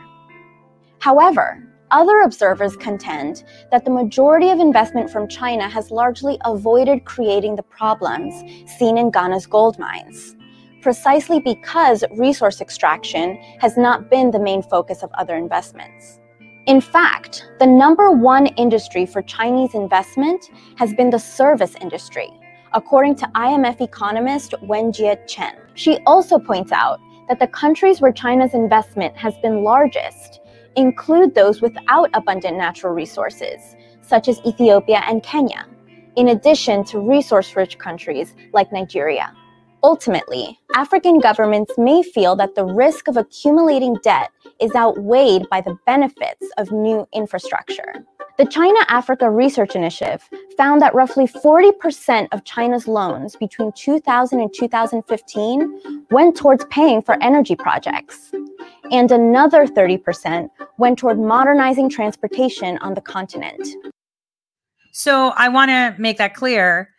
However, Other observers contend that the majority of investment from China has largely avoided creating the problems seen in Ghana's gold mines, precisely because resource extraction has not been the main focus of other investments. In fact, the number one industry for Chinese investment has been the service industry, according to IMF economist Wen Wenjie Chen. She also points out that the countries where China's investment has been largest include those without abundant natural resources, such as Ethiopia and Kenya, in addition to resource rich countries like Nigeria. Ultimately, African governments may feel that the risk of accumulating debt is outweighed by the benefits of new infrastructure. The China Africa Research Initiative found that roughly 40% of China's loans between 2000 and 2015 went towards paying for energy projects, and another 30% went toward modernizing transportation on the continent. So I want to make that clear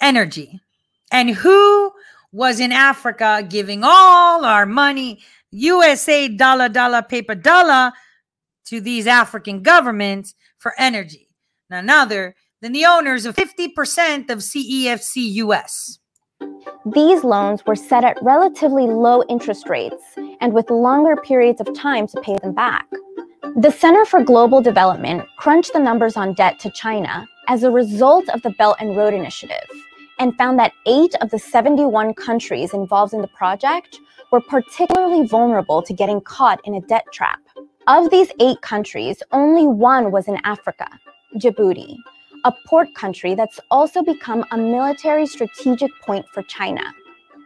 energy. And who was in Africa giving all our money, USA dollar, dollar, paper dollar, to these African governments for energy? None other than the owners of 50% of CEFC US. These loans were set at relatively low interest rates and with longer periods of time to pay them back. The Center for Global Development crunched the numbers on debt to China as a result of the Belt and Road Initiative and found that eight of the 71 countries involved in the project were particularly vulnerable to getting caught in a debt trap. Of these eight countries, only one was in Africa, Djibouti, a port country that's also become a military strategic point for China.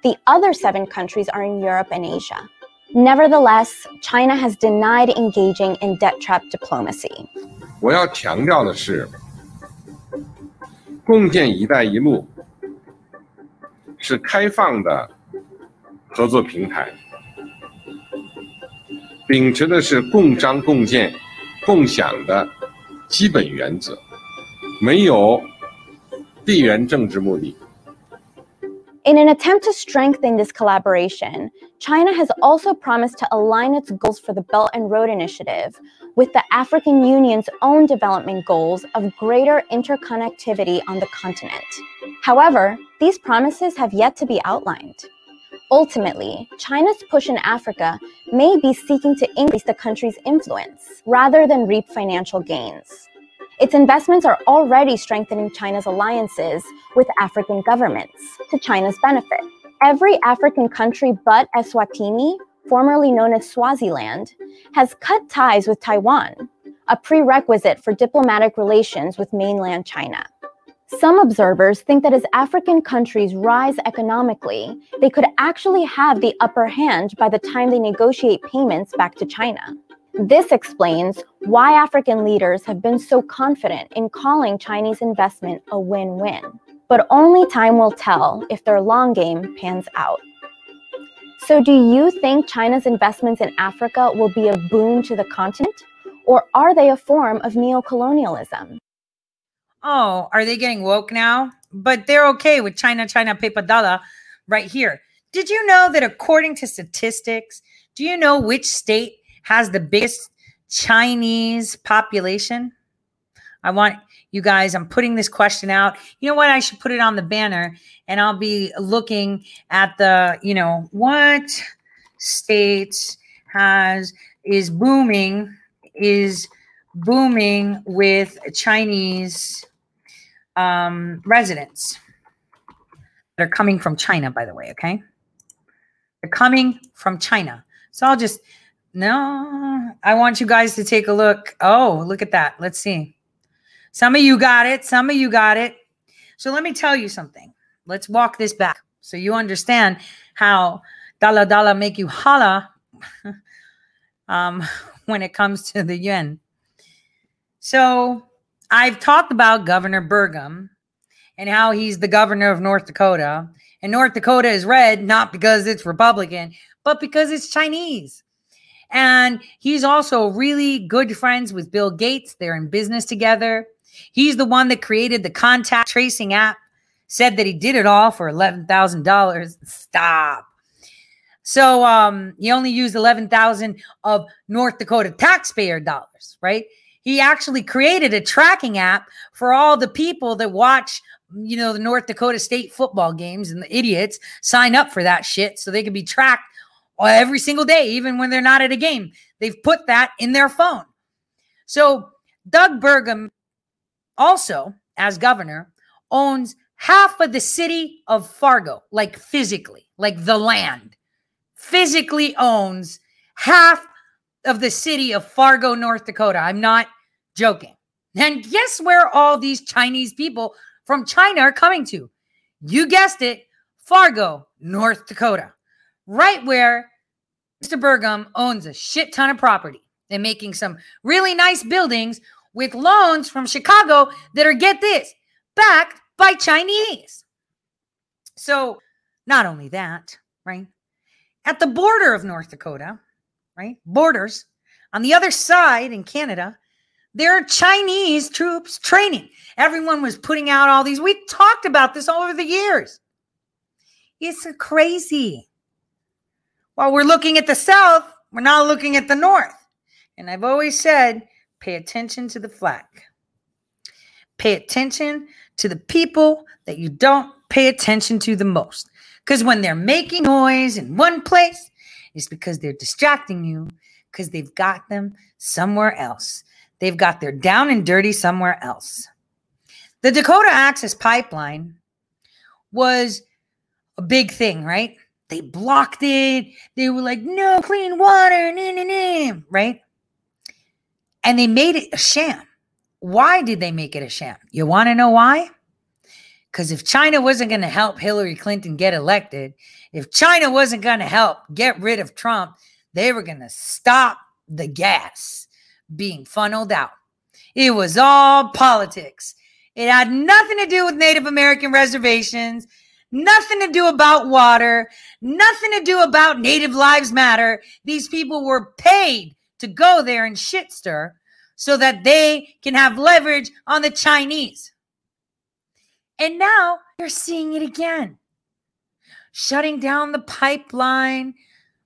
The other seven countries are in Europe and Asia. Nevertheless, China has denied engaging in debt trap diplomacy. 我要强调的是，共建“一带一路”是开放的合作平台， 秉持的是共商共建、共享的基本原则，没有地缘政治目的。 In an attempt to strengthen this collaboration, China has also promised to align its goals for the Belt and Road Initiative with the African Union's own development goals of greater interconnectivity on the continent. However, these promises have yet to be outlined. Ultimately, China's push in Africa may be seeking to increase the country's influence rather than reap financial gains. Its investments are already strengthening China's alliances with African governments to China's benefit. Every African country but Eswatini, formerly known as Swaziland, has cut ties with Taiwan, a prerequisite for diplomatic relations with mainland China. Some observers think that as African countries rise economically, they could actually have the upper hand by the time they negotiate payments back to China. This explains why African leaders have been so confident in calling Chinese investment a win win. But only time will tell if their long game pans out. So, do you think China's investments in Africa will be a boon to the continent? Or are they a form of neocolonialism? Oh, are they getting woke now? But they're okay with China, China, paper dollar right here. Did you know that according to statistics, do you know which state has the biggest Chinese population? I want you guys, I'm putting this question out. You know what? I should put it on the banner and I'll be looking at the, you know, what states has is booming, is booming with Chinese um, residents that are coming from China, by the way, okay? They're coming from China. So I'll just, no, I want you guys to take a look. Oh, look at that. Let's see. Some of you got it. Some of you got it. So let me tell you something. Let's walk this back so you understand how dala dala make you holla <laughs> um, <laughs> when it comes to the yuan. So I've talked about Governor Burgum and how he's the governor of North Dakota. And North Dakota is red not because it's Republican, but because it's Chinese. And he's also really good friends with Bill Gates. They're in business together. He's the one that created the contact tracing app, said that he did it all for $11,000. Stop. So um, he only used 11,000 of North Dakota taxpayer dollars, right? He actually created a tracking app for all the people that watch, you know, the North Dakota state football games and the idiots sign up for that shit so they can be tracked every single day, even when they're not at a game. They've put that in their phone. So Doug Burgum also, as governor, owns half of the city of Fargo, like physically, like the land, physically owns half of the city of Fargo, North Dakota. I'm not joking. And guess where all these Chinese people from China are coming to? You guessed it, Fargo, North Dakota, right where Mr. Burgum owns a shit ton of property and making some really nice buildings with loans from Chicago that are, get this, backed by Chinese. So, not only that, right? At the border of North Dakota, right? Borders, on the other side in Canada, there are Chinese troops training. Everyone was putting out all these. We talked about this over the years. It's crazy. While we're looking at the South, we're not looking at the North. And I've always said, pay attention to the flag. Pay attention to the people that you don't pay attention to the most. Because when they're making noise in one place, it's because they're distracting you because they've got them somewhere else. They've got their down and dirty somewhere else. The Dakota Access Pipeline was a big thing, right? They blocked it. They were like, no clean water, nah, nah, nah, right? And they made it a sham. Why did they make it a sham? You want to know why? Because if China wasn't going to help Hillary Clinton get elected, if China wasn't going to help get rid of Trump, they were going to stop the gas being funneled out. It was all politics. It had nothing to do with Native American reservations, nothing to do about water, nothing to do about Native Lives Matter. These people were paid to go there and shit stir so that they can have leverage on the Chinese. And now you're seeing it again. Shutting down the pipeline.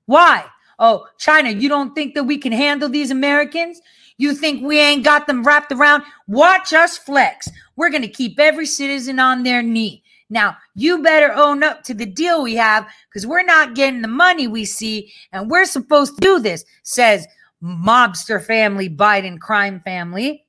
Why? Oh, China, you don't think that we can handle these Americans? You think we ain't got them wrapped around? Watch us flex. We're going to keep every citizen on their knee. Now, you better own up to the deal we have because we're not getting the money we see, and we're supposed to do this, says mobster family, Biden crime family.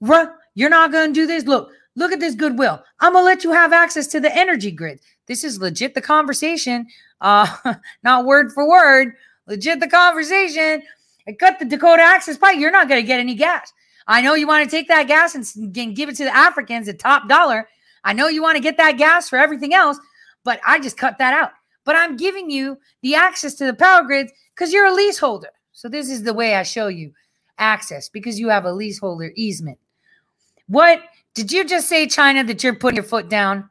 Ruh, you're not going to do this? Look, Look at this goodwill. I'm gonna let you have access to the energy grid. This is legit the conversation, uh, <laughs> not word for word. Legit the conversation. I cut the Dakota access pipe. You're not gonna get any gas. I know you want to take that gas and give it to the Africans at top dollar. I know you want to get that gas for everything else, but I just cut that out. But I'm giving you the access to the power grids because you're a leaseholder. So this is the way I show you access because you have a leaseholder easement. What did you just say, China, that you're putting your foot down?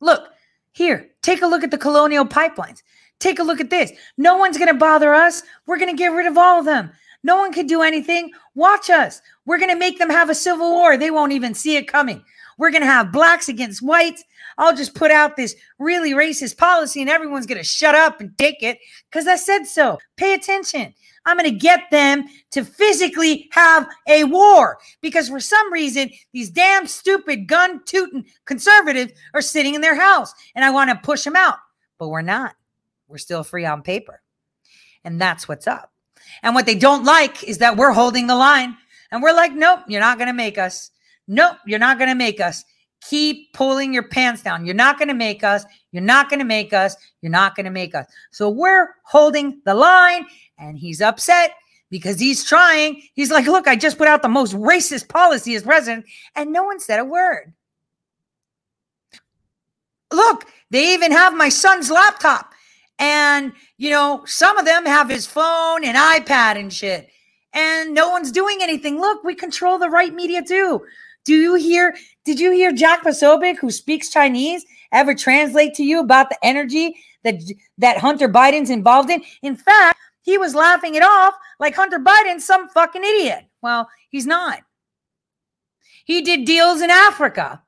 Look, here, take a look at the colonial pipelines. Take a look at this. No one's going to bother us. We're going to get rid of all of them. No one could do anything. Watch us. We're going to make them have a civil war. They won't even see it coming. We're going to have blacks against whites. I'll just put out this really racist policy and everyone's going to shut up and take it because I said so. Pay attention. I'm going to get them to physically have a war because for some reason, these damn stupid gun tooting conservatives are sitting in their house and I want to push them out. But we're not. We're still free on paper. And that's what's up. And what they don't like is that we're holding the line and we're like, nope, you're not going to make us. Nope, you're not going to make us. Keep pulling your pants down. You're not going to make us. You're not going to make us. You're not going to make us. So we're holding the line and he's upset because he's trying. He's like, look, I just put out the most racist policy as president, and no one said a word. Look, they even have my son's laptop. And, you know, some of them have his phone and iPad and shit. And no one's doing anything. Look, we control the right media too. Do you hear? Did you hear Jack Posobiec, who speaks Chinese, ever translate to you about the energy that that Hunter Biden's involved in? In fact, he was laughing it off like Hunter Biden's some fucking idiot. Well, he's not. He did deals in Africa,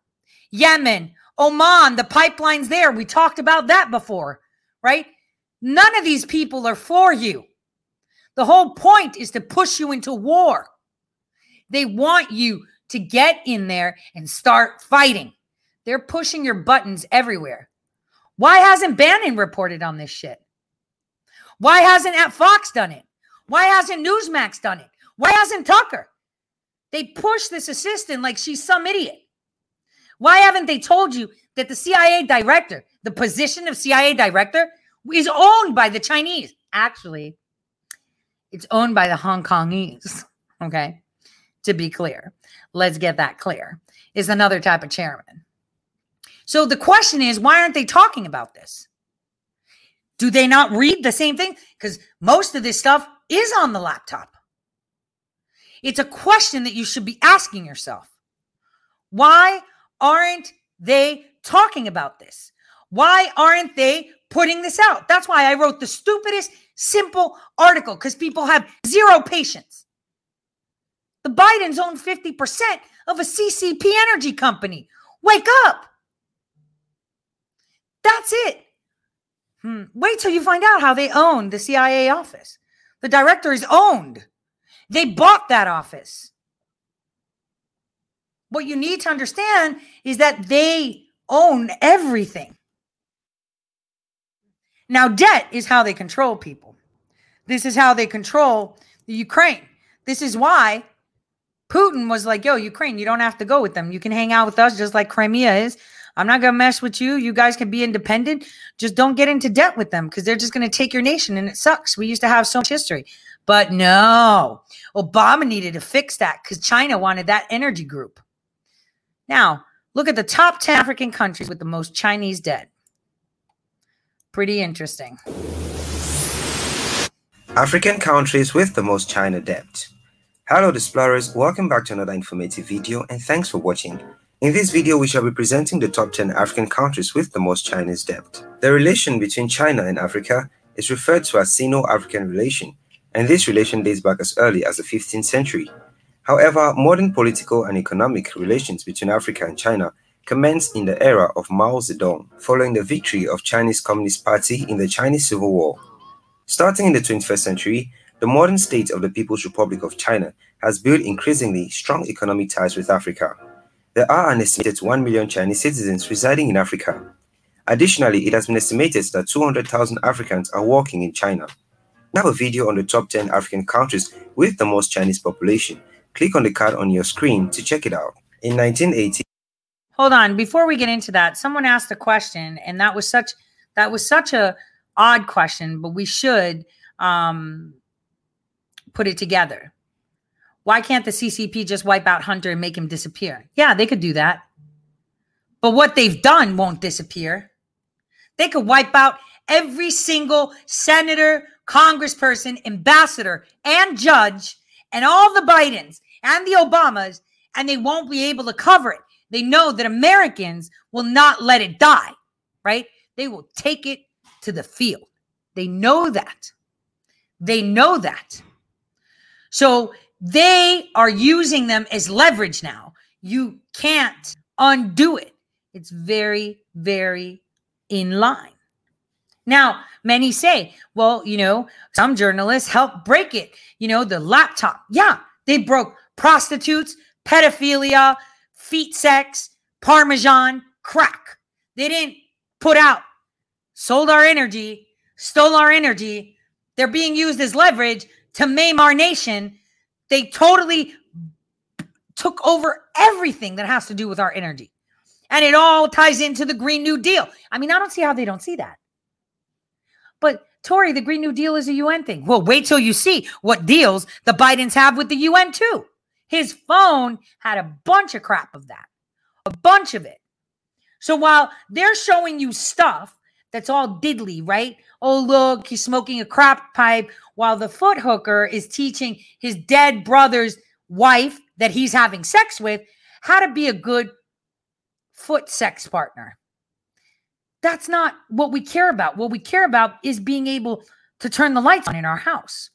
Yemen, Oman, the pipelines there. We talked about that before, right? None of these people are for you. The whole point is to push you into war. They want you to get in there and start fighting. They're pushing your buttons everywhere. Why hasn't Bannon reported on this shit? Why hasn't Fox done it? Why hasn't Newsmax done it? Why hasn't Tucker? They push this assistant like she's some idiot. Why haven't they told you that the CIA director, the position of CIA director, is owned by the Chinese? Actually, it's owned by the Hong Kongese. <laughs> Okay. To be clear, let's get that clear. Is another type of chairman. So the question is, why aren't they talking about this? Do they not read the same thing? Because most of this stuff is on the laptop. It's a question that you should be asking yourself. Why aren't they talking about this? Why aren't they putting this out? That's why I wrote the stupidest, simple article because people have zero patience. The Bidens own 50% of a CCP energy company. Wake up. That's it. Hmm. Wait till you find out how they own the CIA office. The director is owned. They bought that office. What you need to understand is that they own everything. Now, debt is how they control people. This is how they control the Ukraine. This is why Putin was like, yo, Ukraine, you don't have to go with them. You can hang out with us just like Crimea is. I'm not going to mess with you. You guys can be independent. Just don't get into debt with them because they're just going to take your nation and it sucks. We used to have so much history. But no, Obama needed to fix that because China wanted that energy group. Now, look at the top 10 African countries with the most Chinese debt. Pretty interesting. African countries with the most China debt. Hello explorers, welcome back to another informative video and thanks for watching. In this video, we shall be presenting the top 10 African countries with the most Chinese debt. The relation between China and Africa is referred to as Sino-African relation, and this relation dates back as early as the 15th century. However, modern political and economic relations between Africa and China commenced in the era of Mao Zedong, following the victory of Chinese Communist Party in the Chinese Civil War. Starting in the 21st century, the modern state of the People's Republic of China has built increasingly strong economic ties with Africa. There are an estimated 1 million Chinese citizens residing in Africa. Additionally, it has been estimated that 200,000 Africans are working in China. We have a video on the top 10 African countries with the most Chinese population. Click on the card on your screen to check it out. In 1980, Hold on, before we get into that, someone asked a question and that was such that was such a odd question, but we should um put it together. Why can't the CCP just wipe out Hunter and make him disappear? Yeah, they could do that. But what they've done won't disappear. They could wipe out every single senator, congressperson, ambassador, and judge, and all the Bidens and the Obamas, and they won't be able to cover it. They know that Americans will not let it die, right? They will take it to the field. They know that. They know that. So they are using them as leverage now. You can't undo it. It's very, very in line. Now, many say, well, you know, some journalists help break it. You know, the laptop. Yeah, they broke prostitutes, pedophilia, feet sex, parmesan, crack. They didn't put out, sold our energy, stole our energy. They're being used as leverage to maim our nation they totally took over everything that has to do with our energy. And it all ties into the Green New Deal. I mean, I don't see how they don't see that. But Tori, the Green New Deal is a UN thing. Well, wait till you see what deals the Bidens have with the UN too. His phone had a bunch of crap of that, a bunch of it. So while they're showing you stuff that's all diddly, right? Oh, look, he's smoking a crap pipe while the foot hooker is teaching his dead brother's wife that he's having sex with how to be a good foot sex partner. That's not what we care about. What we care about is being able to turn the lights on in our house,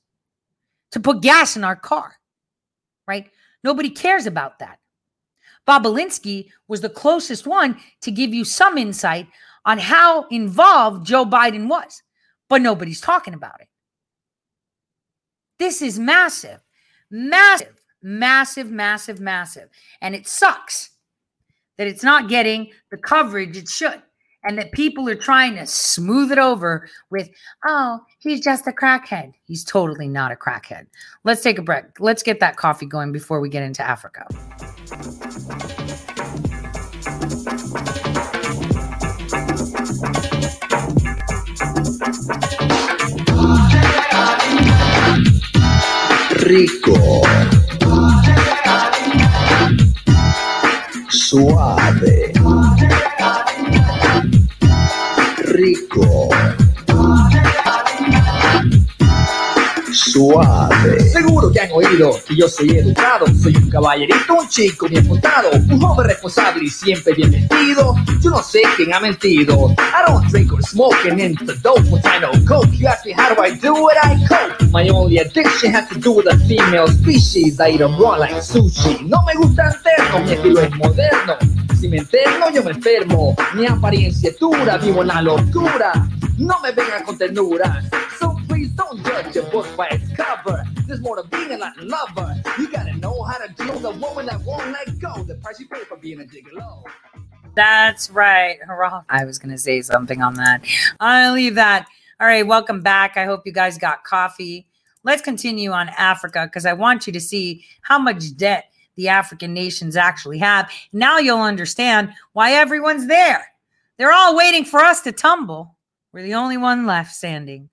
to put gas in our car, right? Nobody cares about that. Bobulinski was the closest one to give you some insight on how involved Joe Biden was. but nobody's talking about it. This is massive, massive, massive, massive, massive. And it sucks that it's not getting the coverage it should. And that people are trying to smooth it over with, oh, he's just a crackhead. He's totally not a crackhead. Let's take a break. Let's get that coffee going before we get into Africa. rico, suave, rico, suave. Seguro que han oído que yo soy educado, soy un caballerito, un chico bien portado, un joven responsable y siempre bien vestido. Yo no sé quién ha mentido. I don't drink or smoke and into dope with I know coke. You ask me how do I do it, I cope. My only addiction has to do with a female species. I eat them raw like sushi. No me gustan ternos, mi estilo es moderno. Si me enfermo, yo me enfermo. Mi apariencia es dura, vivo en la locura. No me vengan con ternura. So please don't judge a book by its cover. There's more to being a Latin lover. You gotta know how to deal with a woman that won't let go. The price you pay for being a gigolo. That's right. Hurrah. I was going to say something on that. I'll leave that. All right. Welcome back. I hope you guys got coffee. Let's continue on Africa because I want you to see how much debt the African nations actually have. Now you'll understand why everyone's there. They're all waiting for us to tumble. We're the only one left standing.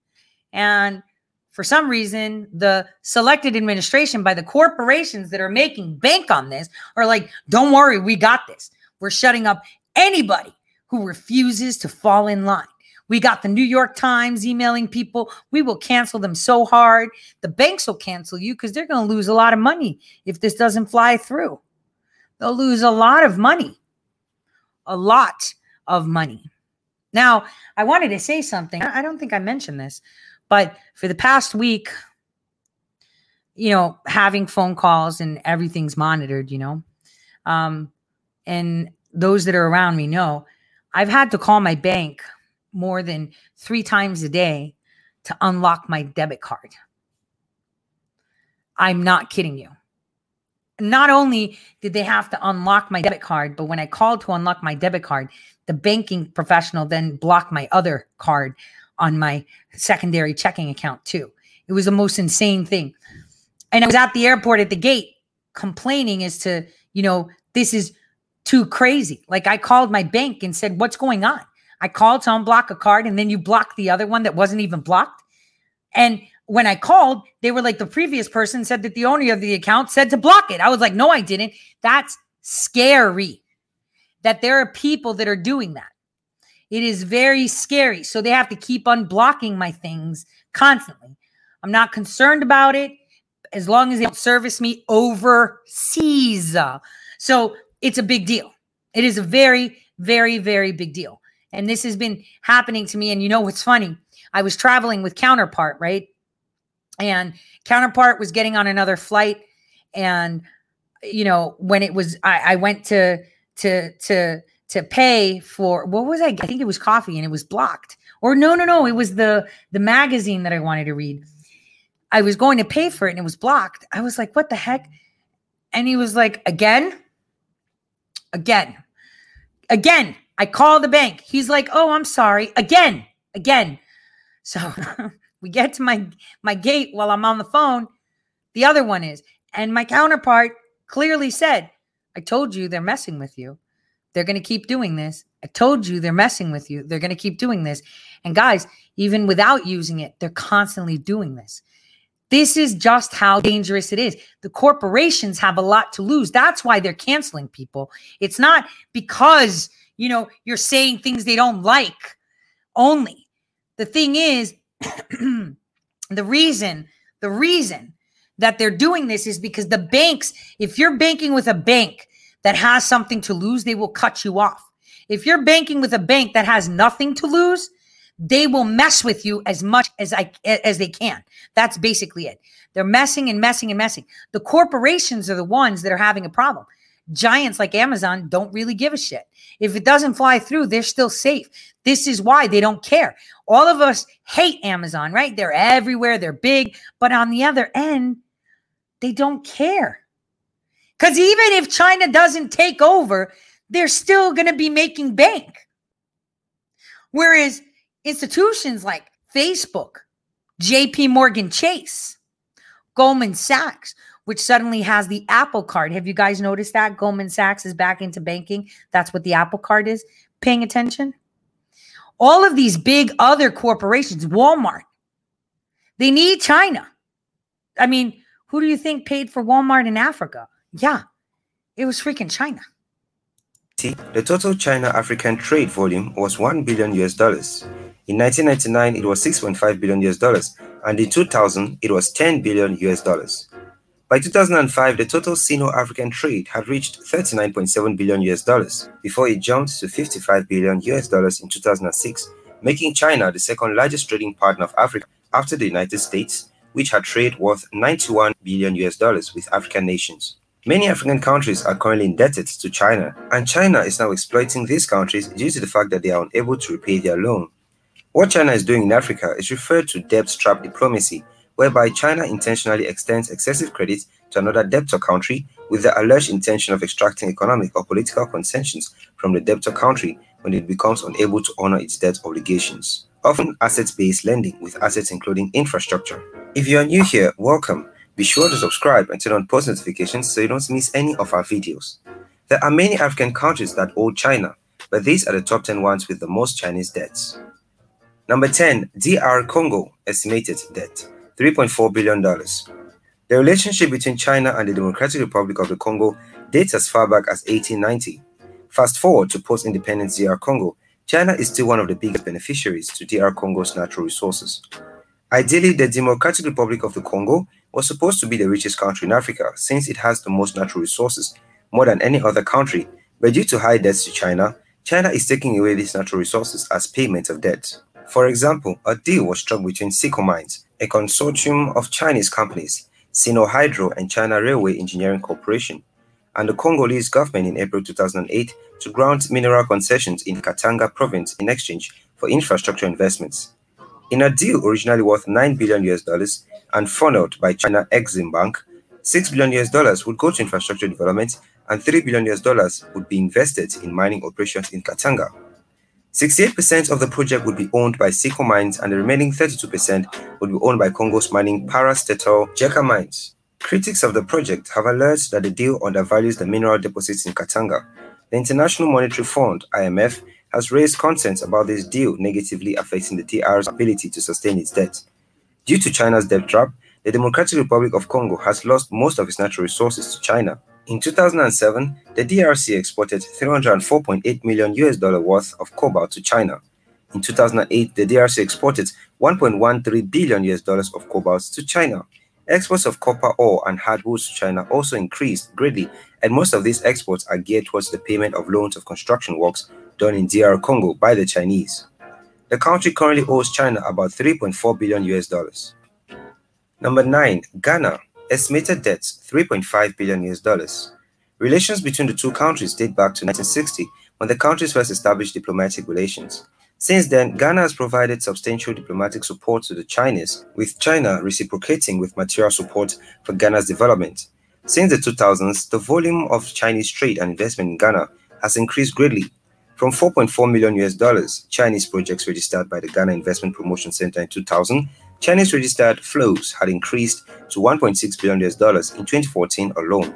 And for some reason, the selected administration by the corporations that are making bank on this are like, don't worry, we got this. We're shutting up anybody who refuses to fall in line. We got the New York Times emailing people. We will cancel them so hard. The banks will cancel you because they're going to lose a lot of money if this doesn't fly through. They'll lose a lot of money. A lot of money. Now, I wanted to say something. I don't think I mentioned this, but for the past week, you know, having phone calls and everything's monitored, you know, um, and those that are around me know I've had to call my bank more than three times a day to unlock my debit card. I'm not kidding you. Not only did they have to unlock my debit card, but when I called to unlock my debit card, the banking professional then blocked my other card on my secondary checking account too. It was the most insane thing. And I was at the airport at the gate complaining as to, you know, this is too crazy. Like I called my bank and said, What's going on? I called to unblock a card and then you blocked the other one that wasn't even blocked. And when I called, they were like, the previous person said that the owner of the account said to block it. I was like, no, I didn't. That's scary that there are people that are doing that. It is very scary. So they have to keep unblocking my things constantly. I'm not concerned about it as long as they don't service me overseas. So it's a big deal. It is a very, very, very big deal. And this has been happening to me. And you know what's funny? I was traveling with Counterpart, right? And Counterpart was getting on another flight. And, you know, when it was, I, I went to, to, to, to pay for what was I? I think it was coffee and it was blocked. Or no, no, no, it was the the magazine that I wanted to read. I was going to pay for it and it was blocked. I was like, what the heck? And he was like, again, again, again. I call the bank. He's like, oh, I'm sorry. Again, again. So <laughs> we get to my my gate while I'm on the phone. The other one is, and my counterpart clearly said, I told you they're messing with you. They're going to keep doing this. I told you they're messing with you. They're going to keep doing this. And guys, even without using it, they're constantly doing this. This is just how dangerous it is. The corporations have a lot to lose. That's why they're canceling people. It's not because, you know, you're saying things they don't like only. The thing is, <clears throat> the reason, the reason that they're doing this is because the banks, if you're banking with a bank that has something to lose, they will cut you off. If you're banking with a bank that has nothing to lose, they will mess with you as much as I as they can. That's basically it. They're messing and messing and messing. The corporations are the ones that are having a problem. Giants like Amazon don't really give a shit. If it doesn't fly through, they're still safe. This is why they don't care. All of us hate Amazon, right? They're everywhere, they're big, but on the other end, they don't care. Because even if China doesn't take over, they're still going to be making bank. Whereas institutions like Facebook, JP Morgan Chase, Goldman Sachs, which suddenly has the Apple card. Have you guys noticed that? Goldman Sachs is back into banking. That's what the Apple card is. Paying attention? All of these big other corporations, Walmart, they need China. I mean, who do you think paid for Walmart in Africa? Yeah, it was freaking China. See, the total China African trade volume was 1 billion US dollars. In 1999, it was 6.5 billion US dollars, and in 2000, it was 10 billion US dollars. By 2005, the total Sino-African trade had reached 39.7 billion US dollars before it jumped to 55 billion US dollars in 2006, making China the second largest trading partner of Africa after the United States, which had trade worth 91 billion US dollars with African nations. Many African countries are currently indebted to China, and China is now exploiting these countries due to the fact that they are unable to repay their loan. What China is doing in Africa is referred to debt trap diplomacy, whereby China intentionally extends excessive credit to another debtor country with the alleged intention of extracting economic or political concessions from the debtor country when it becomes unable to honor its debt obligations. Often asset based lending with assets including infrastructure. If you are new here, welcome. Be sure to subscribe and turn on post notifications so you don't miss any of our videos. There are many African countries that owe China, but these are the top 10 ones with the most Chinese debts. Number 10, DR Congo estimated debt $3.4 billion. The relationship between China and the Democratic Republic of the Congo dates as far back as 1890. Fast forward to post independence DR Congo, China is still one of the biggest beneficiaries to DR Congo's natural resources. Ideally, the Democratic Republic of the Congo was supposed to be the richest country in Africa since it has the most natural resources, more than any other country, but due to high debts to China, China is taking away these natural resources as payment of debt. For example, a deal was struck between Sicomines, a consortium of Chinese companies, Sino Hydro and China Railway Engineering Corporation, and the Congolese government in April 2008 to grant mineral concessions in Katanga province in exchange for infrastructure investments. In a deal originally worth 9 billion US dollars and funneled by China Exim Bank, 6 billion US dollars would go to infrastructure development and 3 billion US dollars would be invested in mining operations in Katanga. 68% of the project would be owned by Sicomines and the remaining 32% would be owned by Congo's mining parastatal Gécamines. Critics of the project have alleged that the deal undervalues the mineral deposits in Katanga. The International Monetary Fund, IMF, has raised concerns about this deal negatively affecting the DR's ability to sustain its debt. Due to China's debt trap, the Democratic Republic of Congo has lost most of its natural resources to China. In 2007, the DRC exported 304.8 million US dollar worth of cobalt to China. In 2008, the DRC exported 1.13 billion US dollars of cobalt to China. Exports of copper ore and hardwoods to China also increased greatly, and most of these exports are geared towards the payment of loans of construction works done in DR Congo by the Chinese. The country currently owes China about 3.4 billion US dollars. Number 9, Ghana estimated debts 3.5 billion US dollars. Relations between the two countries date back to 1960 when the countries first established diplomatic relations. Since then, Ghana has provided substantial diplomatic support to the Chinese, with China reciprocating with material support for Ghana's development. Since the 2000s, the volume of Chinese trade and investment in Ghana has increased greatly. From 4.4 million US dollars Chinese projects registered by the Ghana Investment Promotion Center in 2000, Chinese registered flows had increased to 1.6 billion US dollars in 2014 alone.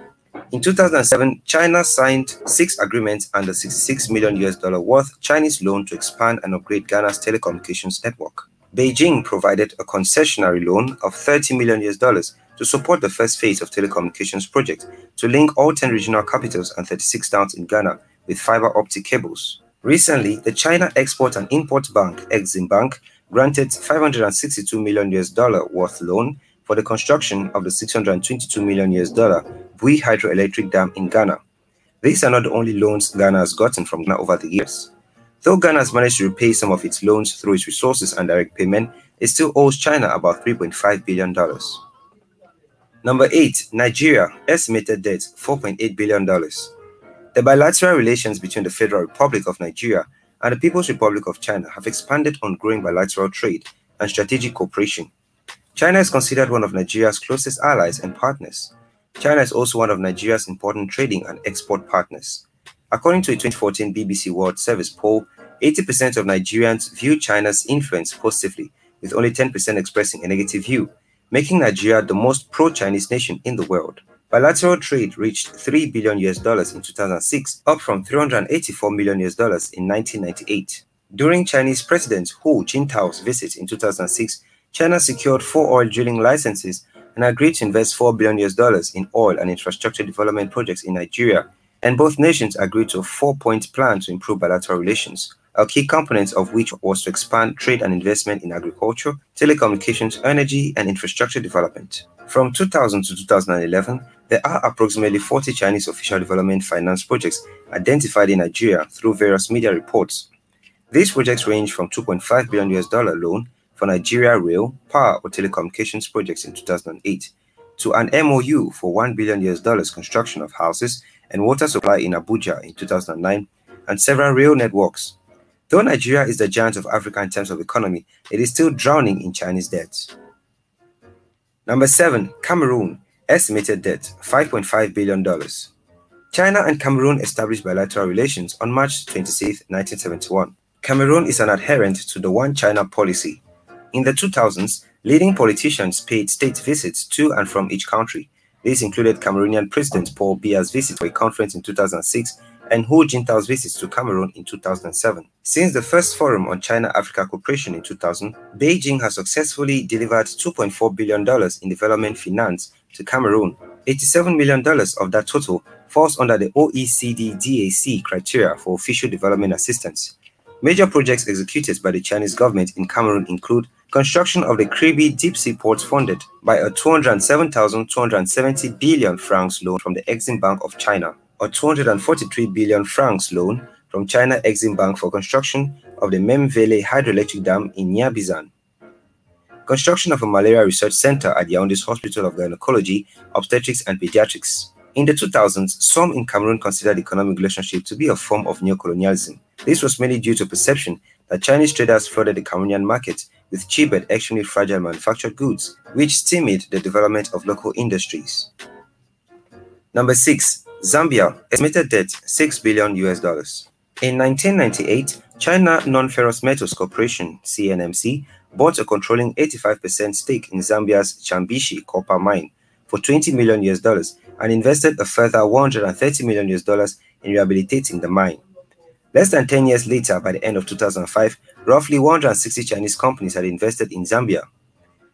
In 2007, China signed six agreements under 66 million US dollar worth Chinese loan to expand and upgrade Ghana's telecommunications network. Beijing provided a concessionary loan of 30 million US dollars to support the first phase of telecommunications project to link all 10 regional capitals and 36 towns in Ghana with fiber optic cables. Recently, the China Export and Import Bank, Exim Bank, granted 562 million US dollar worth loan for the construction of the 622 million US dollar Bui hydroelectric dam in Ghana. These are not the only loans Ghana has gotten from Ghana over the years. Though Ghana has managed to repay some of its loans through its resources and direct payment, it still owes China about $3.5 billion. Number 8. Nigeria estimated debt $4.8 billion. The bilateral relations between the Federal Republic of Nigeria and the People's Republic of China have expanded on growing bilateral trade and strategic cooperation. China is considered one of Nigeria's closest allies and partners. China is also one of Nigeria's important trading and export partners. According to a 2014 BBC World Service poll, 80% of Nigerians view China's influence positively, with only 10% expressing a negative view, making Nigeria the most pro-Chinese nation in the world. Bilateral trade reached 3 billion US dollars in 2006, up from 384 million US dollars in 1998. During Chinese President Hu Jintao's visit in 2006, China secured four oil drilling licenses and agreed to invest 4 billion US dollars in oil and infrastructure development projects in Nigeria, and both nations agreed to a four-point plan to improve bilateral relations, a key component of which was to expand trade and investment in agriculture, telecommunications, energy, and infrastructure development. From 2000 to 2011, there are approximately 40 Chinese official development finance projects identified in Nigeria through various media reports. These projects range from 2.5 billion US dollar loan for Nigeria rail, power, or telecommunications projects in 2008 to an MOU for 1 billion US dollars construction of houses and water supply in Abuja in 2009 and several rail networks. Though Nigeria is the giant of Africa in terms of economy, it is still drowning in Chinese debt. Number 7, Cameroon, estimated debt $5.5 billion. China and Cameroon established bilateral relations on March 26, 1971. Cameroon is an adherent to the One China policy. In the 2000s, leading politicians paid state visits to and from each country. This included Cameroonian President Paul Biya's visit for a conference in 2006 and Hu Jintao's visits to Cameroon in 2007. Since the first forum on China-Africa cooperation in 2000, Beijing has successfully delivered $2.4 billion in development finance to Cameroon. $87 million of that total falls under the OECD DAC criteria for official development assistance. Major projects executed by the Chinese government in Cameroon include construction of the Kribi deep sea port funded by a 207,270 billion francs loan from the Exim Bank of China, a 243 billion francs loan from China Exim Bank for construction of the Memvele hydroelectric dam in Nyabizan, construction of a malaria research center at Yaoundé's Hospital of Gynecology, Obstetrics and Pediatrics. In the 2000s, some in Cameroon considered economic relationship to be a form of neocolonialism. This was mainly due to perception that Chinese traders flooded the Cameroonian market with cheap but extremely fragile manufactured goods, which stymied the development of local industries. Number 6. Zambia, estimated debt 6 billion US dollars. In 1998, China Non-Ferrous Metals Corporation, CNMC, bought a controlling 85% stake in Zambia's Chambishi copper mine for 20 million US dollars and invested a further 130 million US dollars in rehabilitating the mine. Less than 10 years later, by the end of 2005, roughly 160 Chinese companies had invested in Zambia.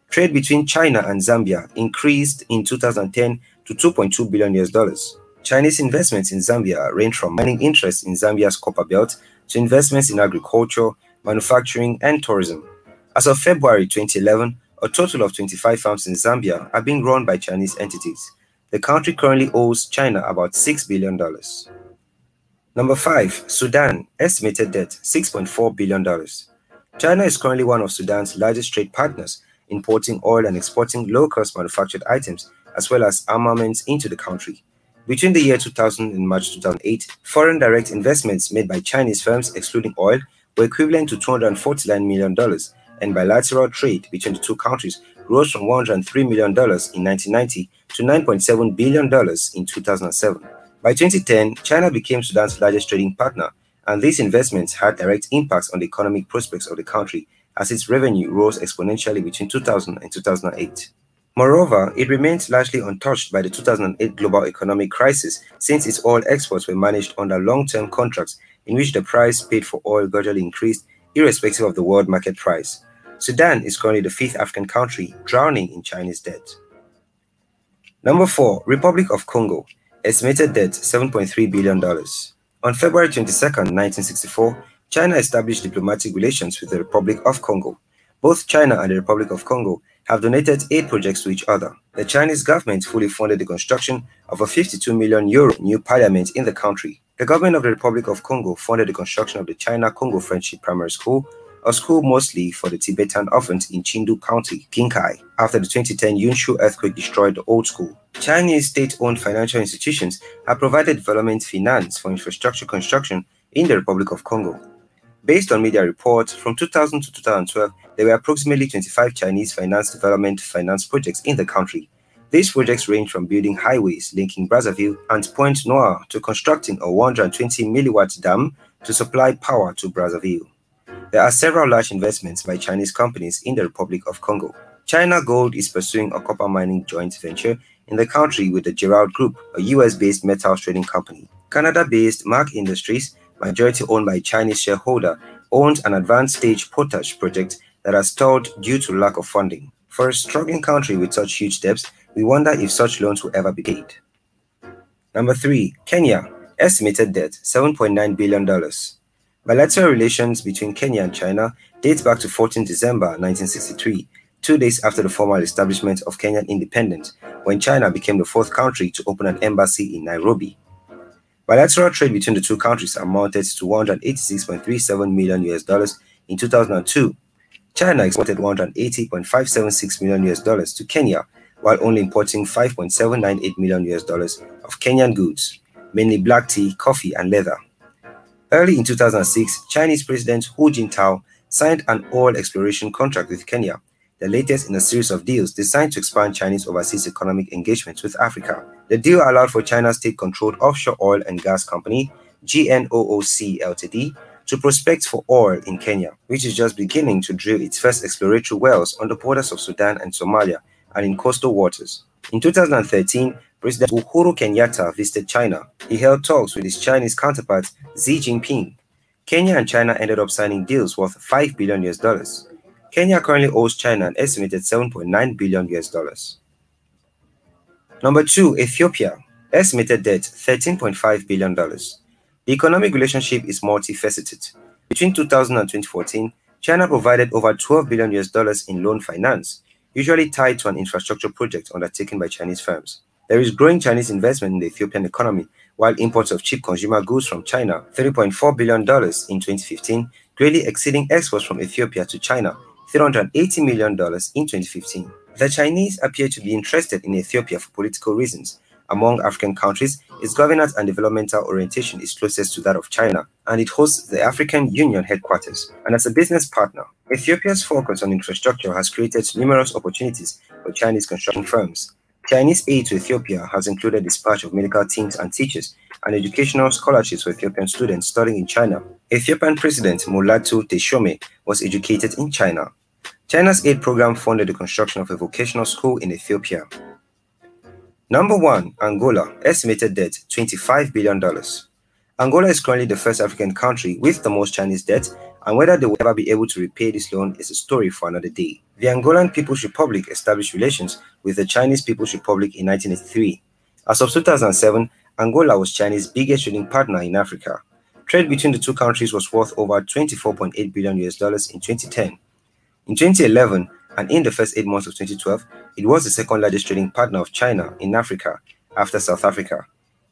Trade between China and Zambia increased in 2010 to 2.2 billion US dollars. Chinese investments in Zambia range from mining interests in Zambia's copper belt to investments in agriculture, manufacturing, and tourism. As of February 2011, a total of 25 farms in Zambia are being run by Chinese entities. The country currently owes China about $6 billion. Number 5. Sudan, estimated debt $6.4 billion. China is currently one of Sudan's largest trade partners, importing oil and exporting low-cost manufactured items as well as armaments into the country. Between the year 2000 and March 2008, foreign direct investments made by Chinese firms, excluding oil, were equivalent to $249 million, and bilateral trade between the two countries rose from $103 million in 1990 to $9.7 billion in 2007. By 2010, China became Sudan's largest trading partner, and these investments had direct impacts on the economic prospects of the country as its revenue rose exponentially between 2000 and 2008. Moreover, it remains largely untouched by the 2008 global economic crisis since its oil exports were managed under long-term contracts in which the price paid for oil gradually increased irrespective of the world market price. Sudan is currently the fifth African country drowning in Chinese debt. Number 4. Republic of Congo. Estimated debt $7.3 billion. On February 22, 1964, China established diplomatic relations with the Republic of Congo. Both China and the Republic of Congo have donated aid projects to each other. The Chinese government fully funded the construction of a 52 million euro new parliament in the country. The government of the Republic of Congo funded the construction of the China Congo Friendship Primary School, a school mostly for the Tibetan orphans in Chindu County, Qinghai, after the 2010 Yushu earthquake destroyed the old school. Chinese state-owned financial institutions have provided development finance for infrastructure construction in the Republic of Congo. Based on media reports, from 2000 to 2012, there were approximately 25 Chinese finance development finance projects in the country. These projects range from building highways linking Brazzaville and Pointe Noire to constructing a 120 milliwatt dam to supply power to Brazzaville. There are several large investments by Chinese companies in the Republic of Congo. China Gold is pursuing a copper mining joint venture in the country with the Gerald Group, a US based metals trading company. Canada based MagIndustries, majority owned by Chinese shareholder, owns an advanced stage potash project that has stalled due to lack of funding. For a struggling country with such huge debts, we wonder if such loans will ever be paid. Number three, Kenya, estimated debt $7.9 billion. Bilateral relations between Kenya and China date back to 14 December 1963, two days after the formal establishment of Kenyan independence, when China became the fourth country to open an embassy in Nairobi. Bilateral trade between the two countries amounted to 186.37 million US dollars in 2002. China exported 180.576 million US dollars to Kenya, while only importing 5.798 million US dollars of Kenyan goods, mainly black tea, coffee, and leather. Early in 2006, Chinese President Hu Jintao signed an oil exploration contract with Kenya, the latest in a series of deals designed to expand Chinese overseas economic engagements with Africa. The deal allowed for China's state-controlled offshore oil and gas company, CNOOC Ltd, to prospect for oil in Kenya, which is just beginning to drill its first exploratory wells on the borders of Sudan and Somalia and in coastal waters. In 2013, President Uhuru Kenyatta visited China. He held talks with his Chinese counterpart Xi Jinping. Kenya and China ended up signing deals worth 5 billion US dollars. Kenya currently owes China an estimated 7.9 billion US dollars. Number 2, Ethiopia. Estimated debt $13.5 billion. The economic relationship is multifaceted. Between 2000 and 2014, China provided over 12 billion US dollars in loan finance, usually tied to an infrastructure project undertaken by Chinese firms. There is growing Chinese investment in the Ethiopian economy, while imports of cheap consumer goods from China, $3.4 billion in 2015, greatly exceeding exports from Ethiopia to China, $380 million in 2015. The Chinese appear to be interested in Ethiopia for political reasons. Among African countries, its governance and developmental orientation is closest to that of China, and it hosts the African Union headquarters. And as a business partner, Ethiopia's focus on infrastructure has created numerous opportunities for Chinese construction firms. Chinese aid to Ethiopia has included dispatch of medical teams and teachers and educational scholarships for Ethiopian students studying in China. Ethiopian President Mulatu Teshome was educated in China. China's aid program funded the construction of a vocational school in Ethiopia. Number one, Angola, estimated debt $25 billion. Angola is currently the first African country with the most Chinese debt, and whether they will ever be able to repay this loan is a story for another day. The Angolan People's Republic established relations with the Chinese People's Republic in 1983. As of 2007, Angola was China's biggest trading partner in Africa. Trade between the two countries was worth over 24.8 billion US dollars in 2010. In 2011, and in the first eight months of 2012, it was the second largest trading partner of China in Africa after South Africa.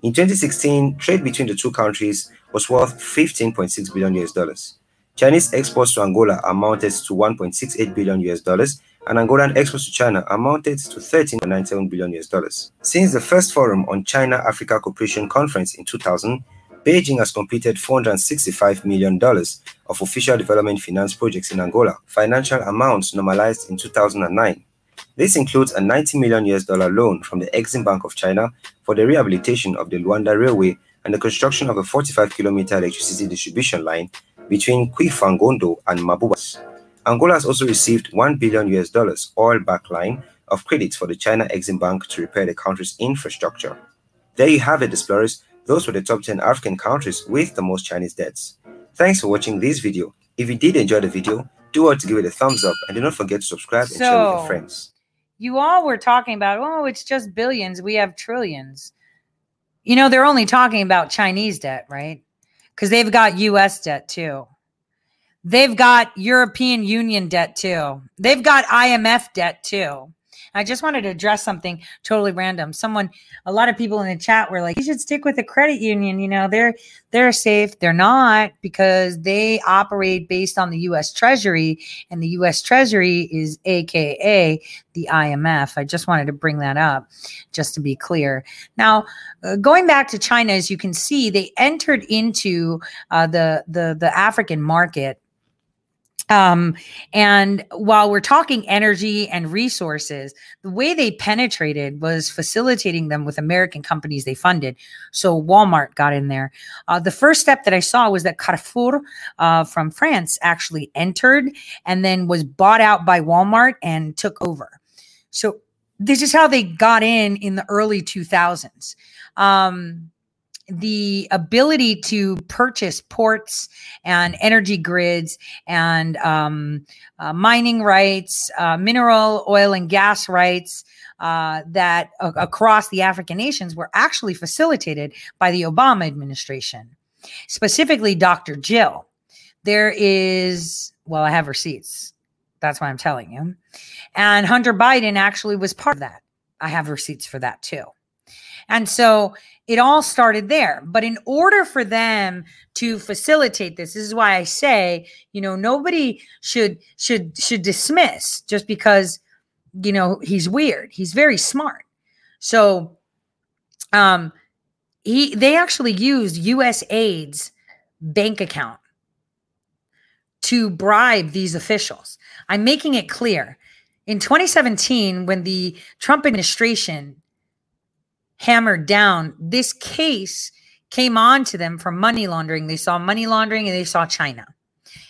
In 2016, trade between the two countries was worth 15.6 billion US dollars. Chinese exports to Angola amounted to 1.68 billion US dollars, and Angolan exports to China amounted to 13.97 billion US dollars. Since the first forum on China Africa Cooperation Conference in 2000, Beijing has completed $465 million of official development finance projects in Angola, financial amounts normalized in 2009. This includes a 90 million US dollar loan from the Exim Bank of China for the rehabilitation of the Luanda Railway and the construction of a 45 kilometer electricity distribution line between Quifangondo and Mabubas. Angola has also received 1 billion US dollars oil back line of credits for the China Exim Bank to repair the country's infrastructure. There you have it, explorers. Those were the top 10 African countries with the most Chinese debts. Thanks for watching this video. If you did enjoy the video, do well to give it a thumbs up and do not forget to subscribe and share with your friends. You all were talking about, oh, it's just billions. We have trillions. You know, they're only talking about Chinese debt, right? Because they've got US debt too. They've got European Union debt too. They've got IMF debt too. I just wanted to address something totally random. Someone, a lot of people in the chat were like, "You should stick with the credit union. You know, they're they're safe. They're not because they operate based on the U.S. Treasury, and the U.S. Treasury is AKA the IMF. I just wanted to bring that up, just to be clear. Now, uh, going back to China, as you can see, they entered into uh, the the the African market um, and while we're talking energy and resources, the way they penetrated was facilitating them with American companies they funded. So Walmart got in there. Uh, the first step that I saw was that Carrefour uh, from France actually entered and then was bought out by Walmart and took over. So this is how they got in in the early 2000s. Um, the ability to purchase ports and energy grids and um, uh, mining rights, uh, mineral, oil, and gas rights uh, that across the African nations were actually facilitated by the Obama administration, specifically Dr. Jill. There is, well, I have receipts. That's why I'm telling you. And Hunter Biden actually was part of that. I have receipts for that too. And so it all started there. But in order for them to facilitate this, this is why I say, you know, nobody should should should dismiss just because, you know, he's weird. He's very smart. So um he they actually used USAID's bank account to bribe these officials. I'm making it clear. In 2017, when the Trump administration hammered down. This case came on to them for money laundering. They saw money laundering and they saw China.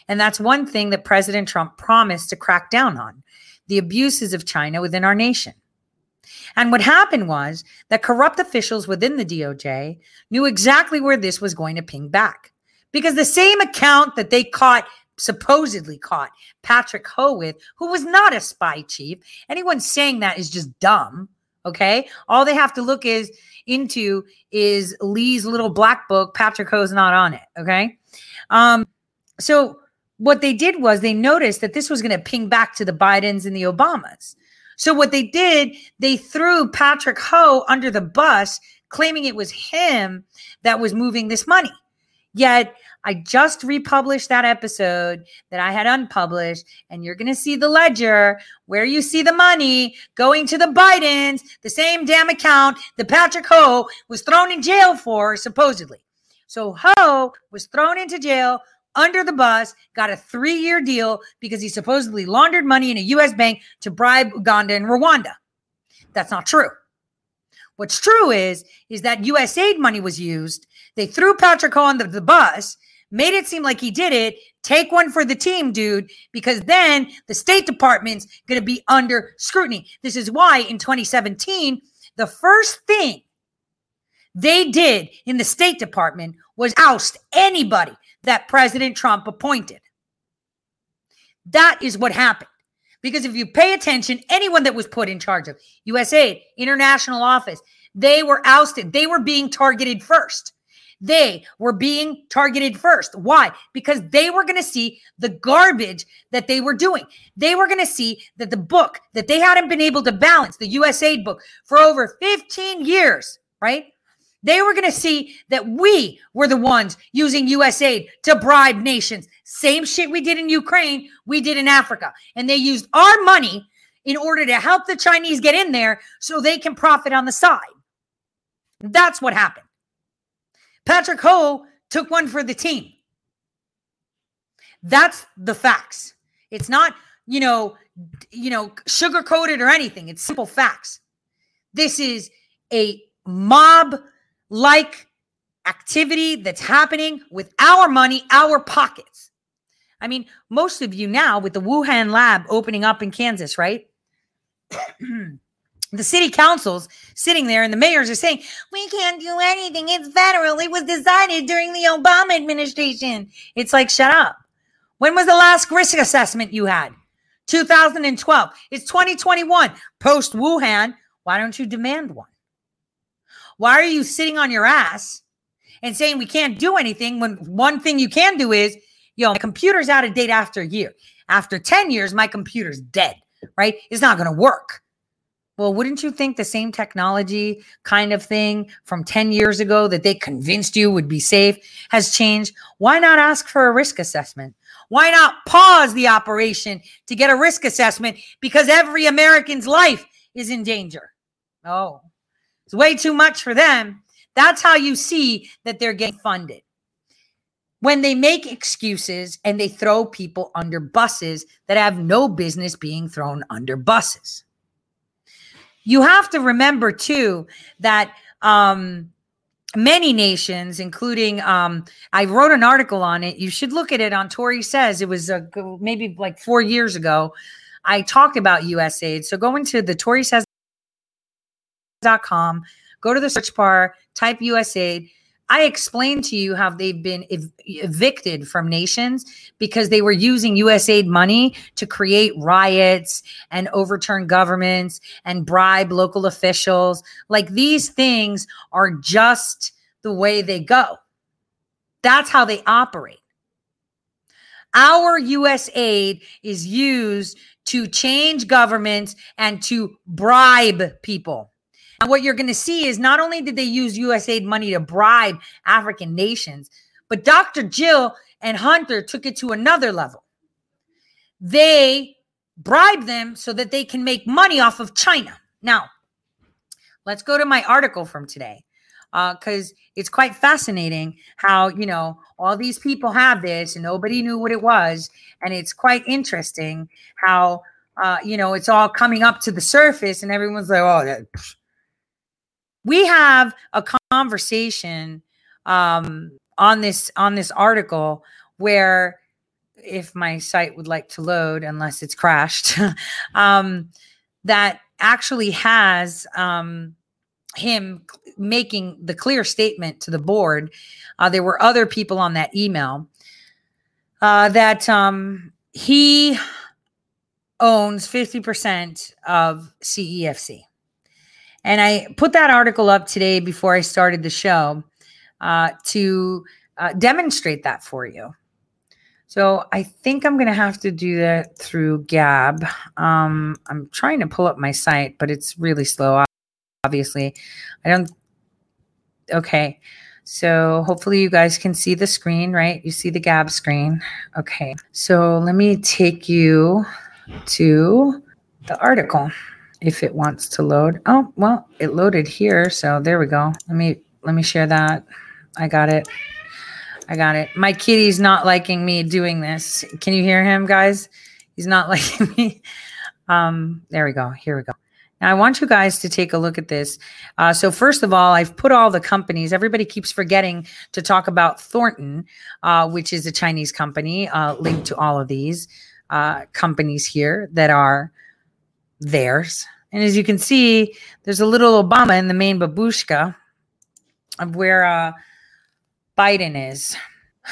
And that's one thing that President Trump promised to crack down on the abuses of China within our nation. And what happened was that corrupt officials within the DOJ knew exactly where this was going to ping back. Because the same account that they caught, supposedly caught Patrick Ho with, who was not a spy chief, anyone saying that is just dumb Okay. All they have to look is into is Lee's little black book. Patrick Ho's not on it. Okay. Um, so what they did was they noticed that this was going to ping back to the Bidens and the Obamas. So what they did, they threw Patrick Ho under the bus, claiming it was him that was moving this money. Yet I just republished that episode that I had unpublished, and you're going to see the ledger where you see the money going to the Bidens, the same damn account that Patrick Ho was thrown in jail for, supposedly. So Ho was thrown into jail under the bus, got a three year deal because he supposedly laundered money in a US bank to bribe Uganda and Rwanda. That's not true. What's true is, is that USAID money was used. They threw Patrick Ho the bus made it seem like he did it. Take one for the team, dude, because then the State Department's going to be under scrutiny. This is why in 2017, the first thing they did in the State Department was oust anybody that President Trump appointed. That is what happened. Because if you pay attention, anyone that was put in charge of USAID, International Office, they were ousted. They were being targeted first. They were being targeted first. Why? Because they were going to see the garbage that they were doing. They were going to see that the book that they hadn't been able to balance, the USAID book, for over 15 years, right? They were going to see that we were the ones using USAID to bribe nations. Same shit we did in Ukraine, we did in Africa. And they used our money in order to help the Chinese get in there so they can profit on the side. That's what happened. Patrick Ho took one for the team. That's the facts. It's not, you know, you know, sugar coated or anything. It's simple facts. This is a mob like activity that's happening with our money, our pockets. I mean, most of you now with the Wuhan lab opening up in Kansas, right? <clears throat> the city councils sitting there and the mayors are saying, we can't do anything. It's federal. It was decided during the Obama administration. It's like, shut up. When was the last risk assessment you had? 2012. It's 2021. Post Wuhan. Why don't you demand one? Why are you sitting on your ass and saying we can't do anything when one thing you can do is, yo, my computer's out of date after a year. After 10 years, my computer's dead, right? It's not going to work. Well, wouldn't you think the same technology kind of thing from 10 years ago that they convinced you would be safe has changed? Why not ask for a risk assessment? Why not pause the operation to get a risk assessment because every American's life is in danger? Oh, it's way too much for them. That's how you see that they're getting funded. When they make excuses and they throw people under buses that have no business being thrown under buses you have to remember too that um, many nations, including um, I wrote an article on it. You should look at it on Tore Says. It was uh, maybe like four years ago. I talked about USAID. So go into the Tore Says.com, go to the search bar, type USAID. I explained to you how they've been ev- evicted from nations because they were using USAID money to create riots and overturn governments and bribe local officials. Like these things are just the way they go. That's how they operate. Our US aid is used to change governments and to bribe people. And what you're going to see is not only did they use USAID money to bribe African nations, but Dr. Jill and Hunter took it to another level. They bribe them so that they can make money off of China. Now, let's go to my article from today because uh, it's quite fascinating how, you know, all these people have this and nobody knew what it was. And it's quite interesting how, uh, you know, it's all coming up to the surface and everyone's like, oh, that, we have a conversation um, on this on this article where if my site would like to load unless it's crashed <laughs> um, that actually has um, him making the clear statement to the board. Uh, there were other people on that email uh, that um, he owns 50% of cefc and I put that article up today before I started the show uh, to uh, demonstrate that for you. So I think I'm going to have to do that through Gab. Um, I'm trying to pull up my site, but it's really slow. Obviously, I don't. Okay. So hopefully you guys can see the screen, right? You see the Gab screen. Okay. So let me take you to the article if it wants to load. Oh, well, it loaded here. So there we go. Let me let me share that. I got it. I got it. My kitty's not liking me doing this. Can you hear him, guys? He's not <laughs> liking me. Um, there we go. Here we go. Now, I want you guys to take a look at this. Uh, so, first of all, I've put all the companies. Everybody keeps forgetting to talk about Thornton, uh, which is a Chinese company uh, linked to all of these uh, companies here that are theirs. And as you can see, there's a little Obama in the main babushka of where uh, Biden is. <sighs>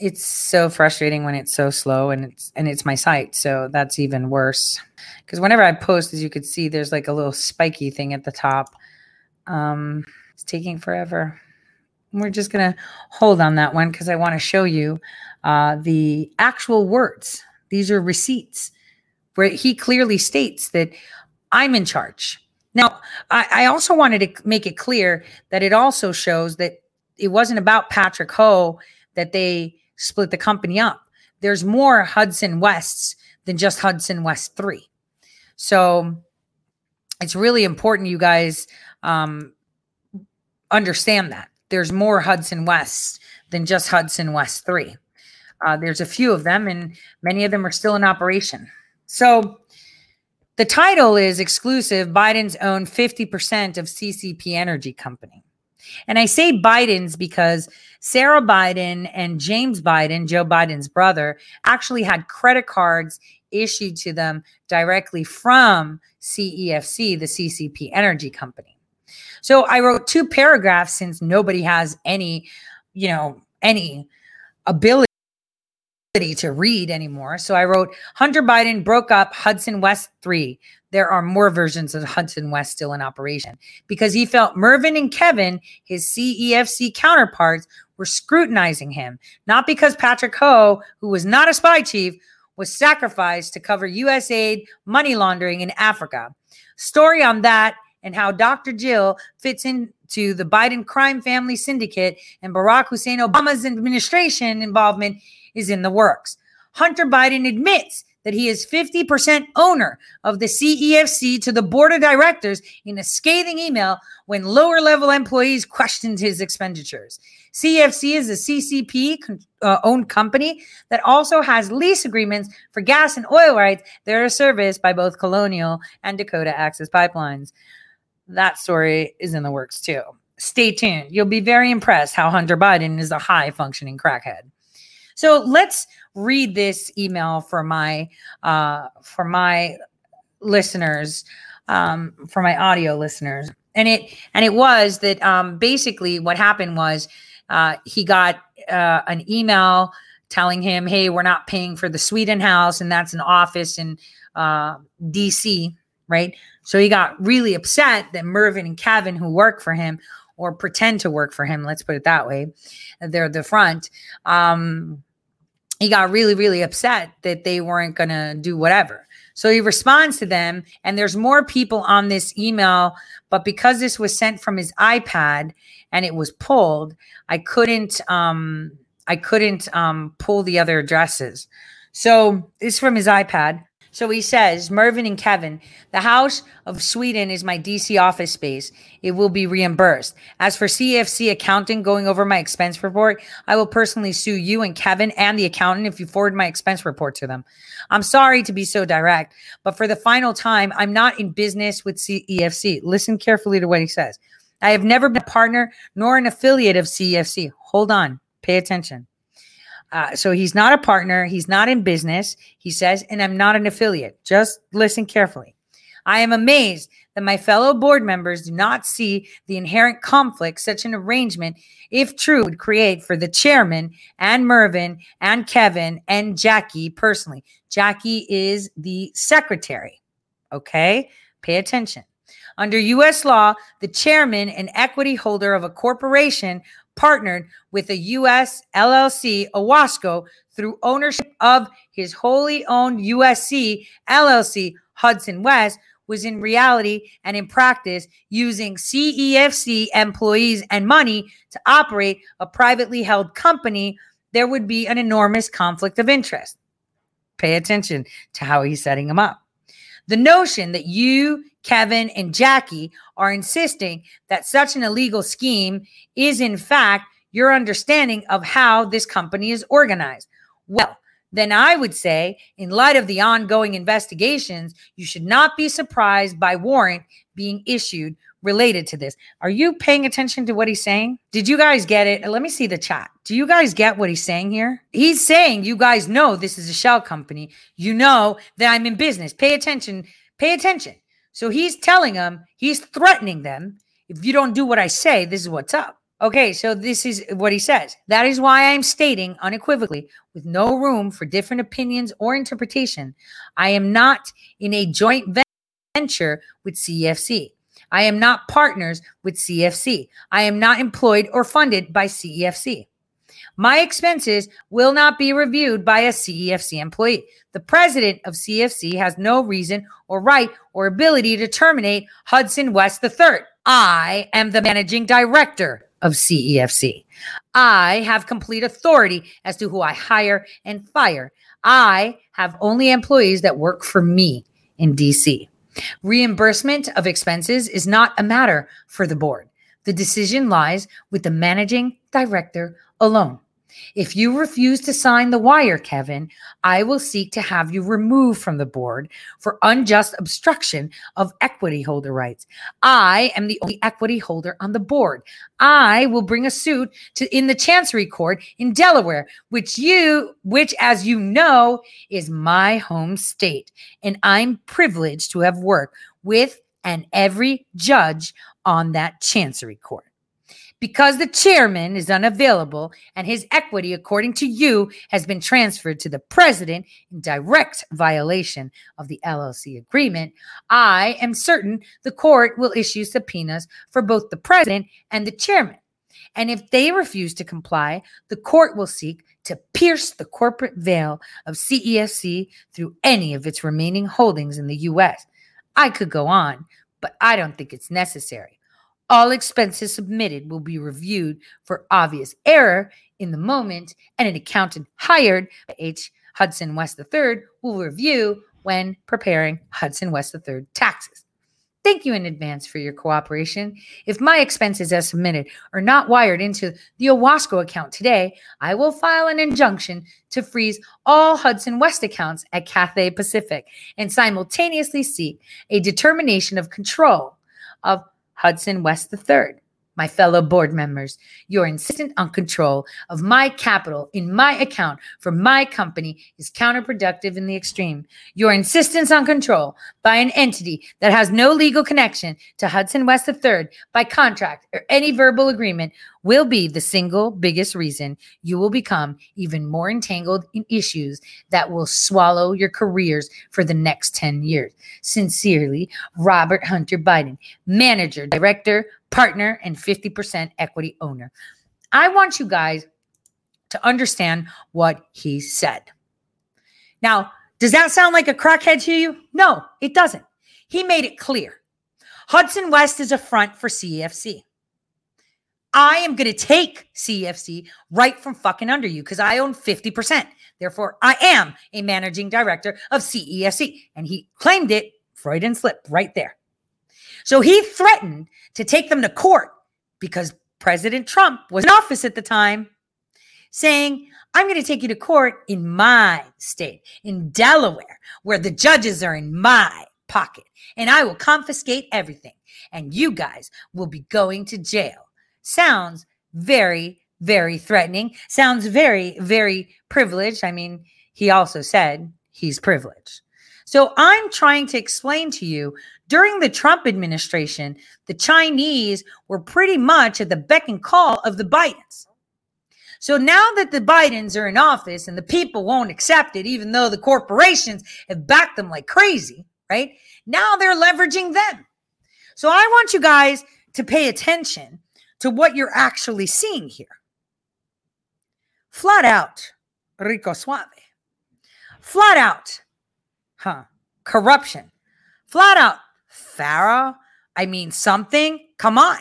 It's so frustrating when it's so slow and it's and it's my site, so that's even worse. Because whenever I post, as you can see, there's like a little spiky thing at the top. Um, it's taking forever. We're just gonna hold on that one because I want to show you uh, the actual words. These are receipts where he clearly states that I'm in charge. Now, I, I, also wanted to make it clear that it also shows that it wasn't about Patrick Ho that they split the company up. There's more Hudson Wests than just Hudson West 3. So it's really important you guys um, understand that. There's more Hudson West than just Hudson West 3. Uh, there's a few of them, and many of them are still in operation. So the title is exclusive Biden's own 50% of CCP Energy Company. And I say Biden's because Sarah Biden and James Biden, Joe Biden's brother, actually had credit cards issued to them directly from CEFC, the CCP Energy Company. So I wrote two paragraphs since nobody has any, you know, any ability to read anymore. So I wrote Hunter Biden broke up Hudson West 3. There are more versions of Hudson West still in operation because he felt Mervyn and Kevin, his CEFC counterparts, were scrutinizing him, not because Patrick Ho, who was not a spy chief, was sacrificed to cover US aid money laundering in Africa. Story on that and how Dr. Jill fits into the Biden crime family syndicate and Barack Hussein Obama's administration involvement is in the works. Hunter Biden admits that he is 50% owner of the CEFC to the board of directors in a scathing email when lower level employees questioned his expenditures. CEFC is a CCP uh, owned company that also has lease agreements for gas and oil rights that are serviced by both Colonial and Dakota Access Pipelines. That story is in the works too. Stay tuned. You'll be very impressed how Hunter Biden is a high functioning crackhead. So let's read this email for my uh, for my listeners, um, for my audio listeners, and it and it was that um, basically what happened was uh, he got uh, an email telling him, "Hey, we're not paying for the Sweden House, and that's an office in uh, D.C." Right? So he got really upset that Mervin and Kevin, who work for him or pretend to work for him, let's put it that way, they're the front. Um, he got really, really upset that they weren't going to do whatever. So he responds to them, and there's more people on this email, but because this was sent from his iPad and it was pulled, I couldn't um I couldn't um pull the other addresses. So it's from his iPad. So he says, Mervyn and Kevin, the House of Sweden is my DC office space. It will be reimbursed. As for CFC accounting going over my expense report, I will personally sue you and Kevin and the accountant if you forward my expense report to them. I'm sorry to be so direct, but for the final time, I'm not in business with CEFC. Listen carefully to what he says. I have never been a partner nor an affiliate of CEFC. Hold on, pay attention. Uh, so he's not a partner. He's not in business, he says, and I'm not an affiliate. Just listen carefully. I am amazed that my fellow board members do not see the inherent conflict such an arrangement, if true, would create for the chairman and Mervyn and Kevin and Jackie personally. Jackie is the secretary. Okay, pay attention. Under U.S. law, the chairman and equity holder of a corporation partnered with a U.S. LLC, Owasco, through ownership of his wholly owned USC LLC, Hudson West, was in reality and in practice using CEFC employees and money to operate a privately held company, there would be an enormous conflict of interest. Pay attention to how he's setting them up. The notion that you, Kevin, and Jackie are insisting that such an illegal scheme is, in fact, your understanding of how this company is organized. Well, then I would say, in light of the ongoing investigations, you should not be surprised by warrant being issued related to this. Are you paying attention to what he's saying? Did you guys get it? Let me see the chat. Do you guys get what he's saying here? He's saying, you guys know this is a shell company. You know that I'm in business. Pay attention. Pay attention. So he's telling them, he's threatening them. If you don't do what I say, this is what's up. Okay, so this is what he says. That is why I am stating unequivocally, with no room for different opinions or interpretation, I am not in a joint venture with CFC. I am not partners with CFC. I am not employed or funded by CEFC. My expenses will not be reviewed by a CEFC employee. The president of CEFC has no reason or right or ability to terminate Hudson West III. I am the managing director of CEFC. I have complete authority as to who I hire and fire. I have only employees that work for me in DC. Reimbursement of expenses is not a matter for the board. The decision lies with the managing director alone. If you refuse to sign the wire, Kevin, I will seek to have you removed from the board for unjust obstruction of equity holder rights. I am the only equity holder on the board. I will bring a suit to in the Chancery Court in Delaware, which you which as you know is my home state, and I'm privileged to have worked with and every judge on that Chancery Court because the chairman is unavailable and his equity, according to you, has been transferred to the president in direct violation of the LLC agreement, I am certain the court will issue subpoenas for both the president and the chairman. And if they refuse to comply, the court will seek to pierce the corporate veil of CEFC through any of its remaining holdings in the US. I could go on, but I don't think it's necessary. All expenses submitted will be reviewed for obvious error in the moment, and an accountant hired by H. Hudson West III will review when preparing Hudson West III taxes. Thank you in advance for your cooperation. If my expenses as submitted are not wired into the Owasco account today, I will file an injunction to freeze all Hudson West accounts at Cathay Pacific and simultaneously seek a determination of control of Hudson West III. My fellow board members, your insistence on control of my capital in my account for my company is counterproductive in the extreme. Your insistence on control by an entity that has no legal connection to Hudson West III by contract or any verbal agreement will be the single biggest reason you will become even more entangled in issues that will swallow your careers for the next 10 years. Sincerely, Robert Hunter Biden, manager, director, partner, and 50% equity owner. I want you guys to understand what he said. Now, does that sound like a crackhead to you? No, it doesn't. He made it clear. Hudson West is a front for CEFC. I am going to take CEFC right from fucking under you because I own 50%. Therefore, I am a managing director of CEFC. And he claimed it, Freudian slip right there. So he threatened to take them to court because President Trump was in office at the time, saying, I'm going to take you to court in my state, in Delaware, where the judges are in my pocket, and I will confiscate everything, and you guys will be going to jail. Sounds very, very threatening. Sounds very, very privileged. I mean, he also said he's privileged. So I'm trying to explain to you during the Trump administration, the Chinese were pretty much at the beck and call of the Bidens. So now that the Bidens are in office and the people won't accept it, even though the corporations have backed them like crazy, right? Now they're leveraging them. So I want you guys to pay attention to what you're actually seeing here. Flat out, Rico Suave. Flat out, huh? Corruption. Flat out, FARA. I mean, something. Come on.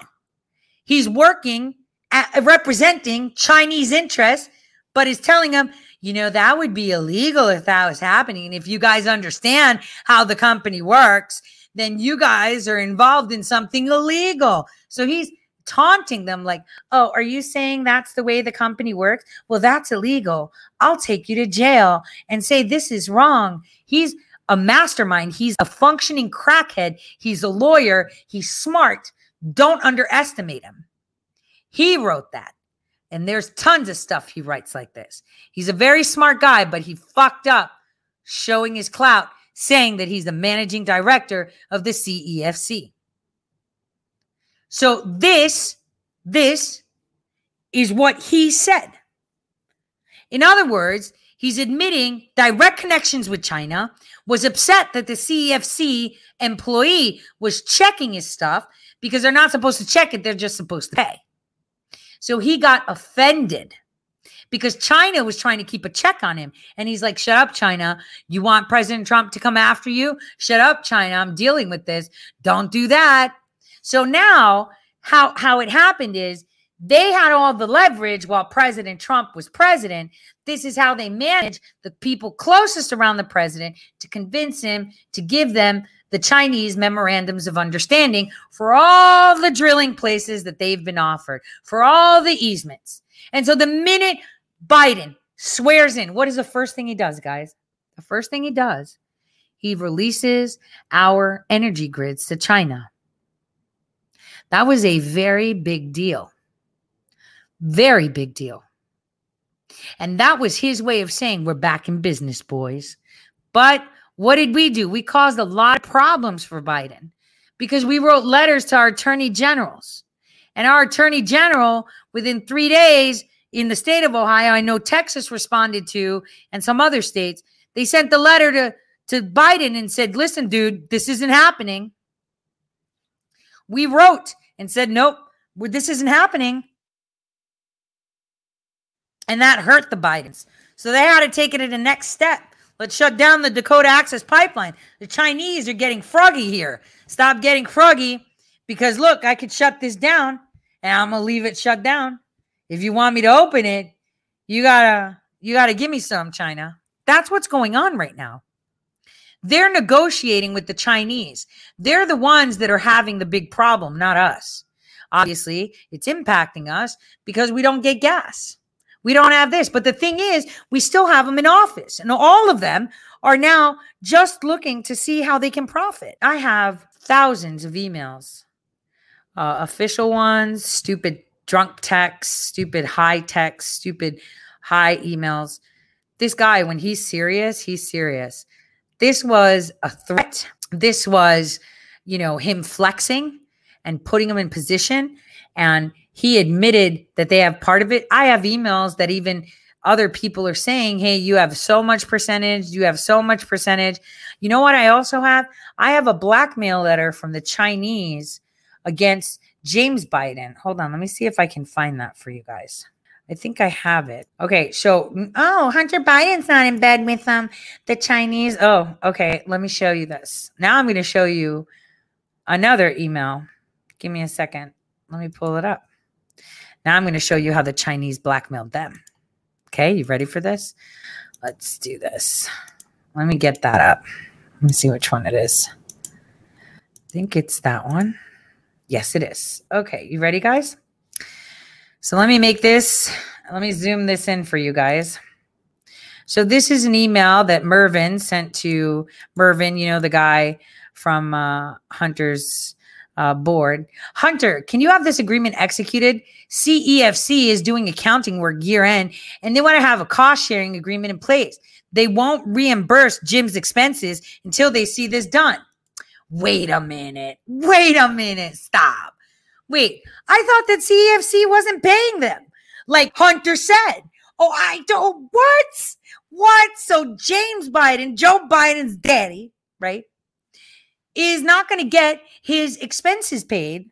He's working at, uh, representing Chinese interests, but is telling them, you know, that would be illegal if that was happening. If you guys understand how the company works, then you guys are involved in something illegal. So he's taunting them like, "Oh, are you saying that's the way the company works? Well, that's illegal. I'll take you to jail and say this is wrong." He's a mastermind. He's a functioning crackhead. He's a lawyer. He's smart. Don't underestimate him. He wrote that. And there's tons of stuff he writes like this. He's a very smart guy, but he fucked up showing his clout, saying that he's the managing director of the CEFC. So this, this is what he said. In other words, he's admitting direct connections with China, was upset that the CEFC employee was checking his stuff because they're not supposed to check it, they're just supposed to pay. So he got offended because China was trying to keep a check on him. And he's like, Shut up, China. You want President Trump to come after you? Shut up, China. I'm dealing with this. Don't do that. So now, how, how it happened is they had all the leverage while President Trump was president. This is how they managed the people closest around the president to convince him to give them the Chinese memorandums of understanding for all the drilling places that they've been offered, for all the easements. And so the minute Biden swears in, what is the first thing he does, guys? The first thing he does, he releases our energy grids to China. That was a very big deal. Very big deal. And that was his way of saying, we're back in business, boys. But what did we do? We caused a lot of problems for Biden because we wrote letters to our attorney generals. And our attorney general, within three days in the state of Ohio, I know Texas responded to, and some other states, they sent the letter to, to Biden and said, listen, dude, this isn't happening. We wrote and said, nope, this isn't happening. And that hurt the Bidens. So they had to take it to the next step. Let's shut down the Dakota Access Pipeline. The Chinese are getting froggy here. Stop getting froggy because look, I could shut this down and I'm gonna leave it shut down. If you want me to open it, you gotta you gotta give me some, China. That's what's going on right now. They're negotiating with the Chinese. They're the ones that are having the big problem, not us. Obviously, it's impacting us because we don't get gas. We don't have this. But the thing is, we still have them in office, and all of them are now just looking to see how they can profit. I have thousands of emails, uh, official ones, stupid drunk texts, stupid high text, stupid high emails. This guy, when he's serious, he's serious. This was a threat. This was, you know, him flexing and putting him in position. And he admitted that they have part of it. I have emails that even other people are saying, hey, you have so much percentage, you have so much percentage. You know what? I also have? I have a blackmail letter from the Chinese against James Biden. Hold on, let me see if I can find that for you guys. I think I have it. Okay, so oh, Hunter Biden's not in bed with um the Chinese. Oh, okay. Let me show you this. Now I'm going to show you another email. Give me a second. Let me pull it up. Now I'm going to show you how the Chinese blackmailed them. Okay, you ready for this? Let's do this. Let me get that up. Let me see which one it is. I think it's that one. Yes, it is. Okay, you ready, guys? So let me make this, let me zoom this in for you guys. So this is an email that Mervyn sent to Mervyn, you know, the guy from uh, Hunter's uh, board. Hunter, can you have this agreement executed? CEFC is doing accounting work year end, and they want to have a cost sharing agreement in place. They won't reimburse Jim's expenses until they see this done. Wait a minute. Wait a minute. Stop. Wait, I thought that CEFC wasn't paying them. Like Hunter said. Oh, I don't. What? What? So James Biden, Joe Biden's daddy, right, is not going to get his expenses paid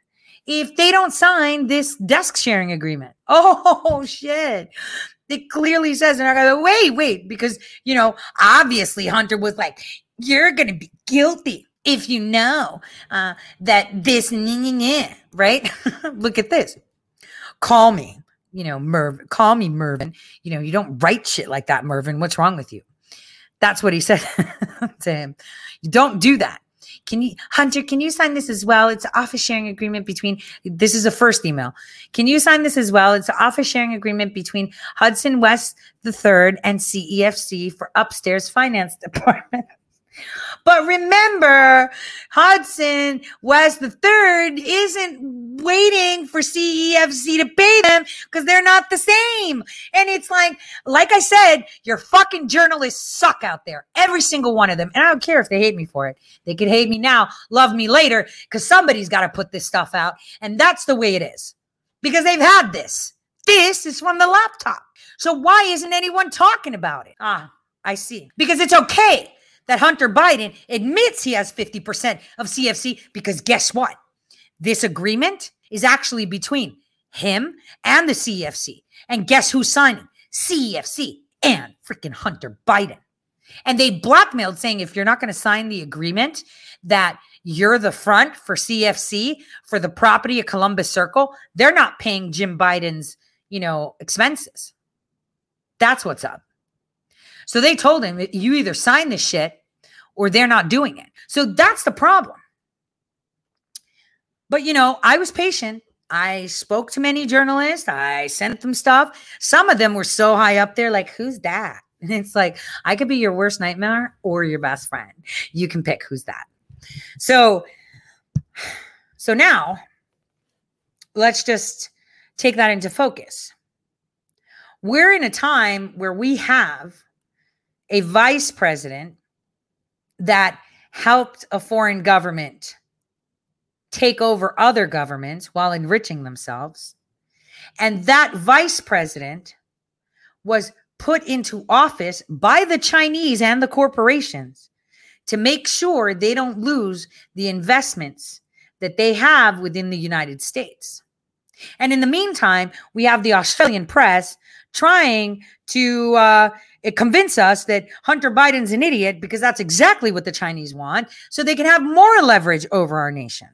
if they don't sign this desk sharing agreement. <laughs> Oh, shit. It clearly says and I go, wait, wait, because, you know, obviously Hunter was like, you're going to be guilty if you know uh, that this, right? <laughs> Look at this. Call me, you know, Merv, Call me Mervyn. You know, you don't write shit like that, Mervyn. What's wrong with you? That's what he <laughs> said to him. You don't do that. Can you, Hunter, can you sign this as well? It's an office sharing agreement between, this is a first email. Can you sign this as well? It's an office sharing agreement between Hudson West the third and CEFC for upstairs finance <laughs> department. But remember, Hudson West the third isn't waiting for CEFC to pay them because they're not the same. And it's like, like I said, your fucking journalists suck out there. Every single one of them. And I don't care if they hate me for it. They could hate me now, love me later, because somebody's got to put this stuff out. And that's the way it is. Because they've had this. This is from the laptop. So why isn't anyone talking about it? Ah, I see. Because it's okay that Hunter Biden admits he has 50% of CFC because guess what? This agreement is actually between him and the CFC. And guess who's signing? CFC and freaking Hunter Biden. And they blackmailed saying if you're not going to sign the agreement that you're the front for CFC for the property of Columbus Circle, they're not paying Jim Biden's, you know, expenses. That's what's up. So they told him you either sign this shit or they're not doing it. So that's the problem. But you know, I was patient. I spoke to many journalists. I sent them stuff. Some of them were so high up there, like, who's that? <laughs> And it's like, I could be your worst nightmare or your best friend. You can pick who's that. So, so now let's just take that into focus. We're in a time where we have a vice president that helped a foreign government take over other governments while enriching themselves. And that vice president was put into office by the Chinese and the corporations to make sure they don't lose the investments that they have within the United States. And in the meantime, we have the Australian press trying to uh, convince us that Hunter Biden's an idiot because that's exactly what the Chinese want, so they can have more leverage over our nation.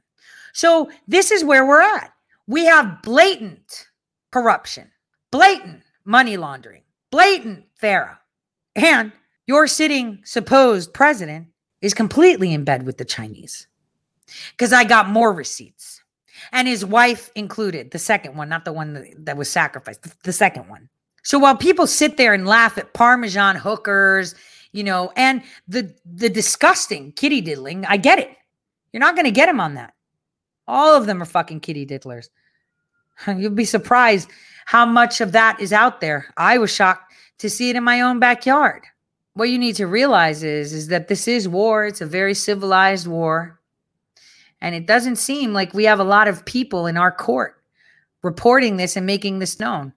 So this is where we're at. We have blatant corruption, blatant money laundering, blatant FARA, and your sitting supposed president is completely in bed with the Chinese. Because I got more receipts. And his wife included, the second one, not the one that, was sacrificed, the second one. So while people sit there and laugh at Parmesan hookers, you know, and the the disgusting kitty diddling, I get it. You're not going to get him on that. All of them are fucking kitty diddlers. <laughs> You'll be surprised how much of that is out there. I was shocked to see it in my own backyard. What you need to realize is, is that this is war. It's a very civilized war. And it doesn't seem like we have a lot of people in our court reporting this and making this known.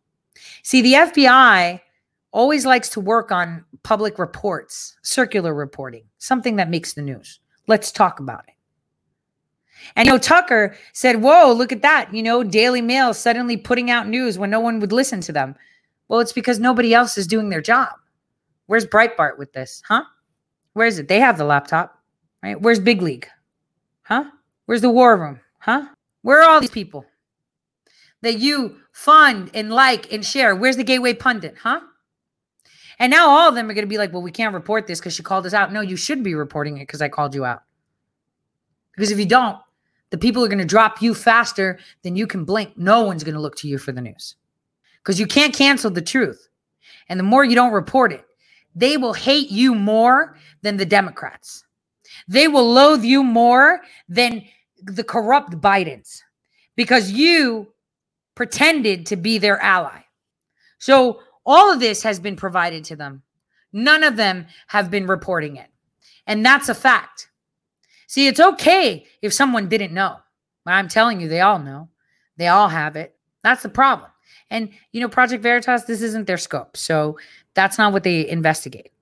See, the FBI always likes to work on public reports, circular reporting, something that makes the news. Let's talk about it. And you know, Tucker said, Whoa, look at that. You know, Daily Mail suddenly putting out news when no one would listen to them. Well, it's because nobody else is doing their job. Where's Breitbart with this? Huh? Where is it? They have the laptop, right? Where's Big League? Huh? Where's the War Room? Huh? Where are all these people that you fund and like and share? Where's the Gateway Pundit? Huh? And now all of them are going to be like, well, we can't report this because she called us out. No, you should be reporting it because I called you out. Because if you don't, the people are going to drop you faster than you can blink. No one's going to look to you for the news because you can't cancel the truth. And the more you don't report it, they will hate you more than the Democrats. They will loathe you more than the corrupt Bidens because you pretended to be their ally. So all of this has been provided to them. None of them have been reporting it. And that's a fact. See, it's okay if someone didn't know. But I'm telling you, they all know. They all have it. That's the problem. And, you know, Project Veritas, this isn't their scope. So that's not what they investigate.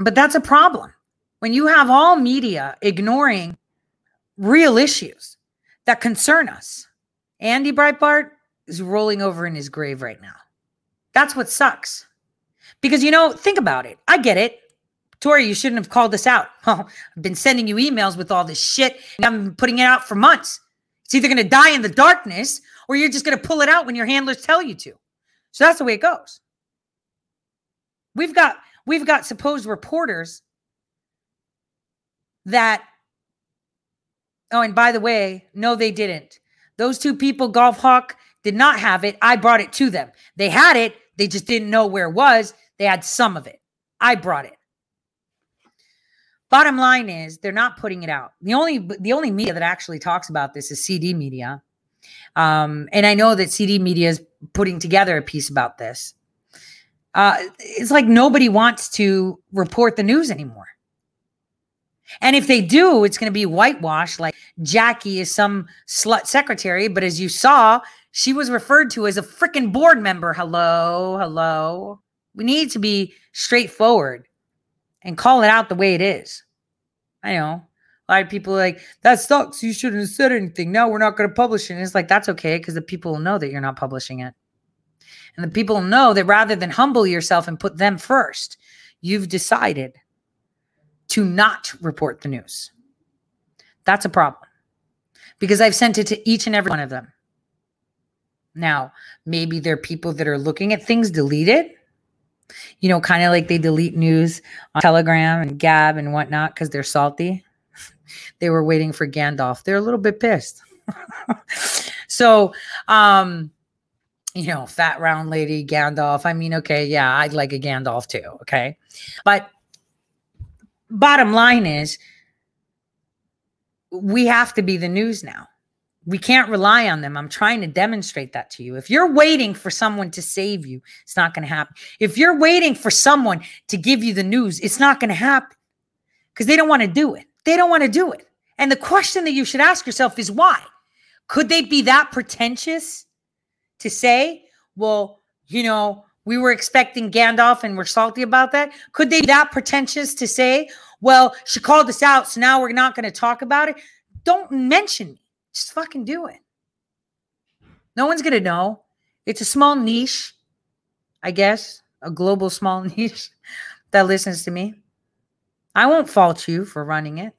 But that's a problem. When you have all media ignoring real issues that concern us, Andy Breitbart is rolling over in his grave right now. That's what sucks. Because, you know, think about it. I get it. Tore, you shouldn't have called this out. Oh, <laughs> I've been sending you emails with all this shit and I've been putting it out for months. It's either going to die in the darkness or you're just going to pull it out when your handlers tell you to. So that's the way it goes. We've got we've got supposed reporters that Oh, and by the way, no they didn't. Those two people Golf Hawk did not have it. I brought it to them. They had it, they just didn't know where it was. They had some of it. I brought it. Bottom line is they're not putting it out. The only the only media that actually talks about this is CD media. Um, and I know that CD media is putting together a piece about this. Uh, it's like nobody wants to report the news anymore. And if they do, it's going to be whitewashed like Jackie is some slut secretary. But as you saw, she was referred to as a freaking board member. Hello, hello. We need to be straightforward and call it out the way it is. I know. A lot of people are like, that sucks. You shouldn't have said anything. No, we're not going to publish it. And it's like, that's okay because the people know that you're not publishing it. And the people know that rather than humble yourself and put them first, you've decided to not report the news. That's a problem because I've sent it to each and every one of them. Now, maybe there are people that are looking at things deleted you know, kind of like they delete news on Telegram and Gab and whatnot because they're salty. <laughs> they were waiting for Gandalf. They're a little bit pissed. <laughs> so, um, you know, fat round lady Gandalf. I mean, okay, yeah, I'd like a Gandalf too. Okay. But bottom line is we have to be the news now we can't rely on them. I'm trying to demonstrate that to you. If you're waiting for someone to save you, it's not going to happen. If you're waiting for someone to give you the news, it's not going to happen because they don't want to do it. They don't want to do it. And the question that you should ask yourself is why? Could they be that pretentious to say, well, you know, we were expecting Gandalf and we're salty about that? Could they be that pretentious to say, well, she called us out, so now we're not going to talk about it? Don't mention me. Just fucking do it. No one's going to know. It's a small niche. I guess, a global <laughs> small niche that listens to me. I won't fault you for running it.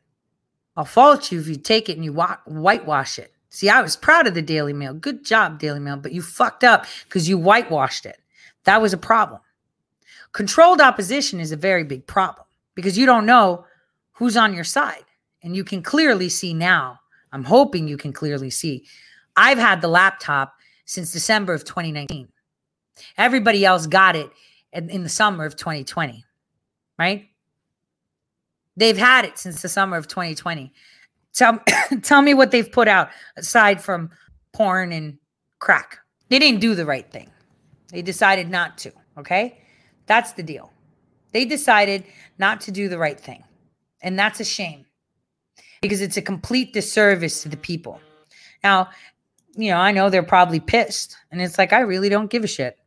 I'll fault you if you take it and you wa- whitewash it. See, I was proud of the Daily Mail. Good job, Daily Mail, but you fucked up because you whitewashed it. That was a problem. Controlled opposition is a very big problem because you don't know who's on your side. And you can clearly see now. I'm hoping you can clearly see. I've had the laptop since December of 2019. Everybody else got it in, in the summer of 2020, right? They've had it since the summer of 2020. Tell, <coughs> tell me what they've put out aside from porn and crack. They didn't do the right thing. They decided not to, okay? That's the deal. They decided not to do the right thing. And that's a shame because it's a complete disservice to the people. Now, you know, I know they're probably pissed. And it's like, I really don't give a shit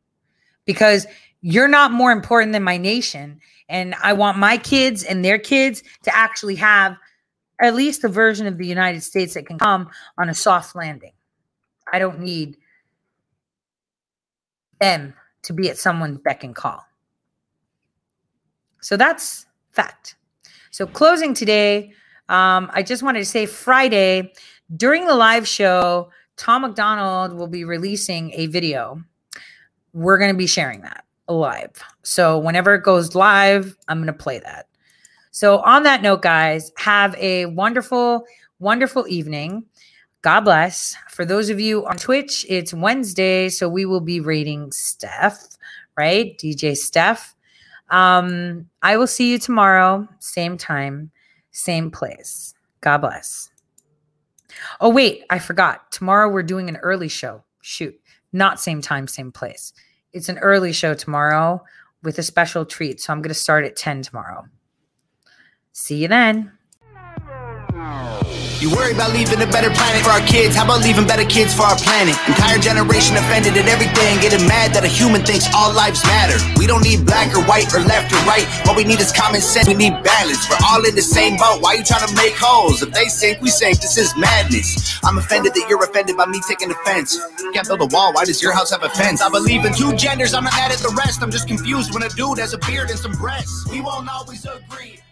because you're not more important than my nation. And I want my kids and their kids to actually have at least a version of the United States that can come on a soft landing. I don't need them to be at someone's beck and call. So that's fact. So closing today, um, I just wanted to say Friday during the live show, Tom MacDonald will be releasing a video. We're going to be sharing that live. So whenever it goes live, I'm going to play that. So on that note, guys, have a wonderful, wonderful evening. God bless. For those of you on Twitch, it's Wednesday, so we will be rating Steph, right? DJ Steph. Um, I will see you tomorrow, same time, same place. God bless. Oh, wait, I forgot. Tomorrow we're doing an early show. Shoot, not same time, same place. It's an early show tomorrow with a special treat. So I'm going to start at 10 tomorrow. See you then. You worry about leaving a better planet for our kids. How about leaving better kids for our planet? Entire generation offended at everything, getting mad that a human thinks all lives matter. We don't need black or white or left or right. What we need is common sense. We need balance. We're all in the same boat. Why you trying to make holes? If they sink, we sink. This is madness. I'm offended that you're offended by me taking offense. Can't build a wall. Why does your house have a fence? I believe in two genders. I'm not mad at the rest. I'm just confused when a dude has a beard and some breasts. We won't always agree.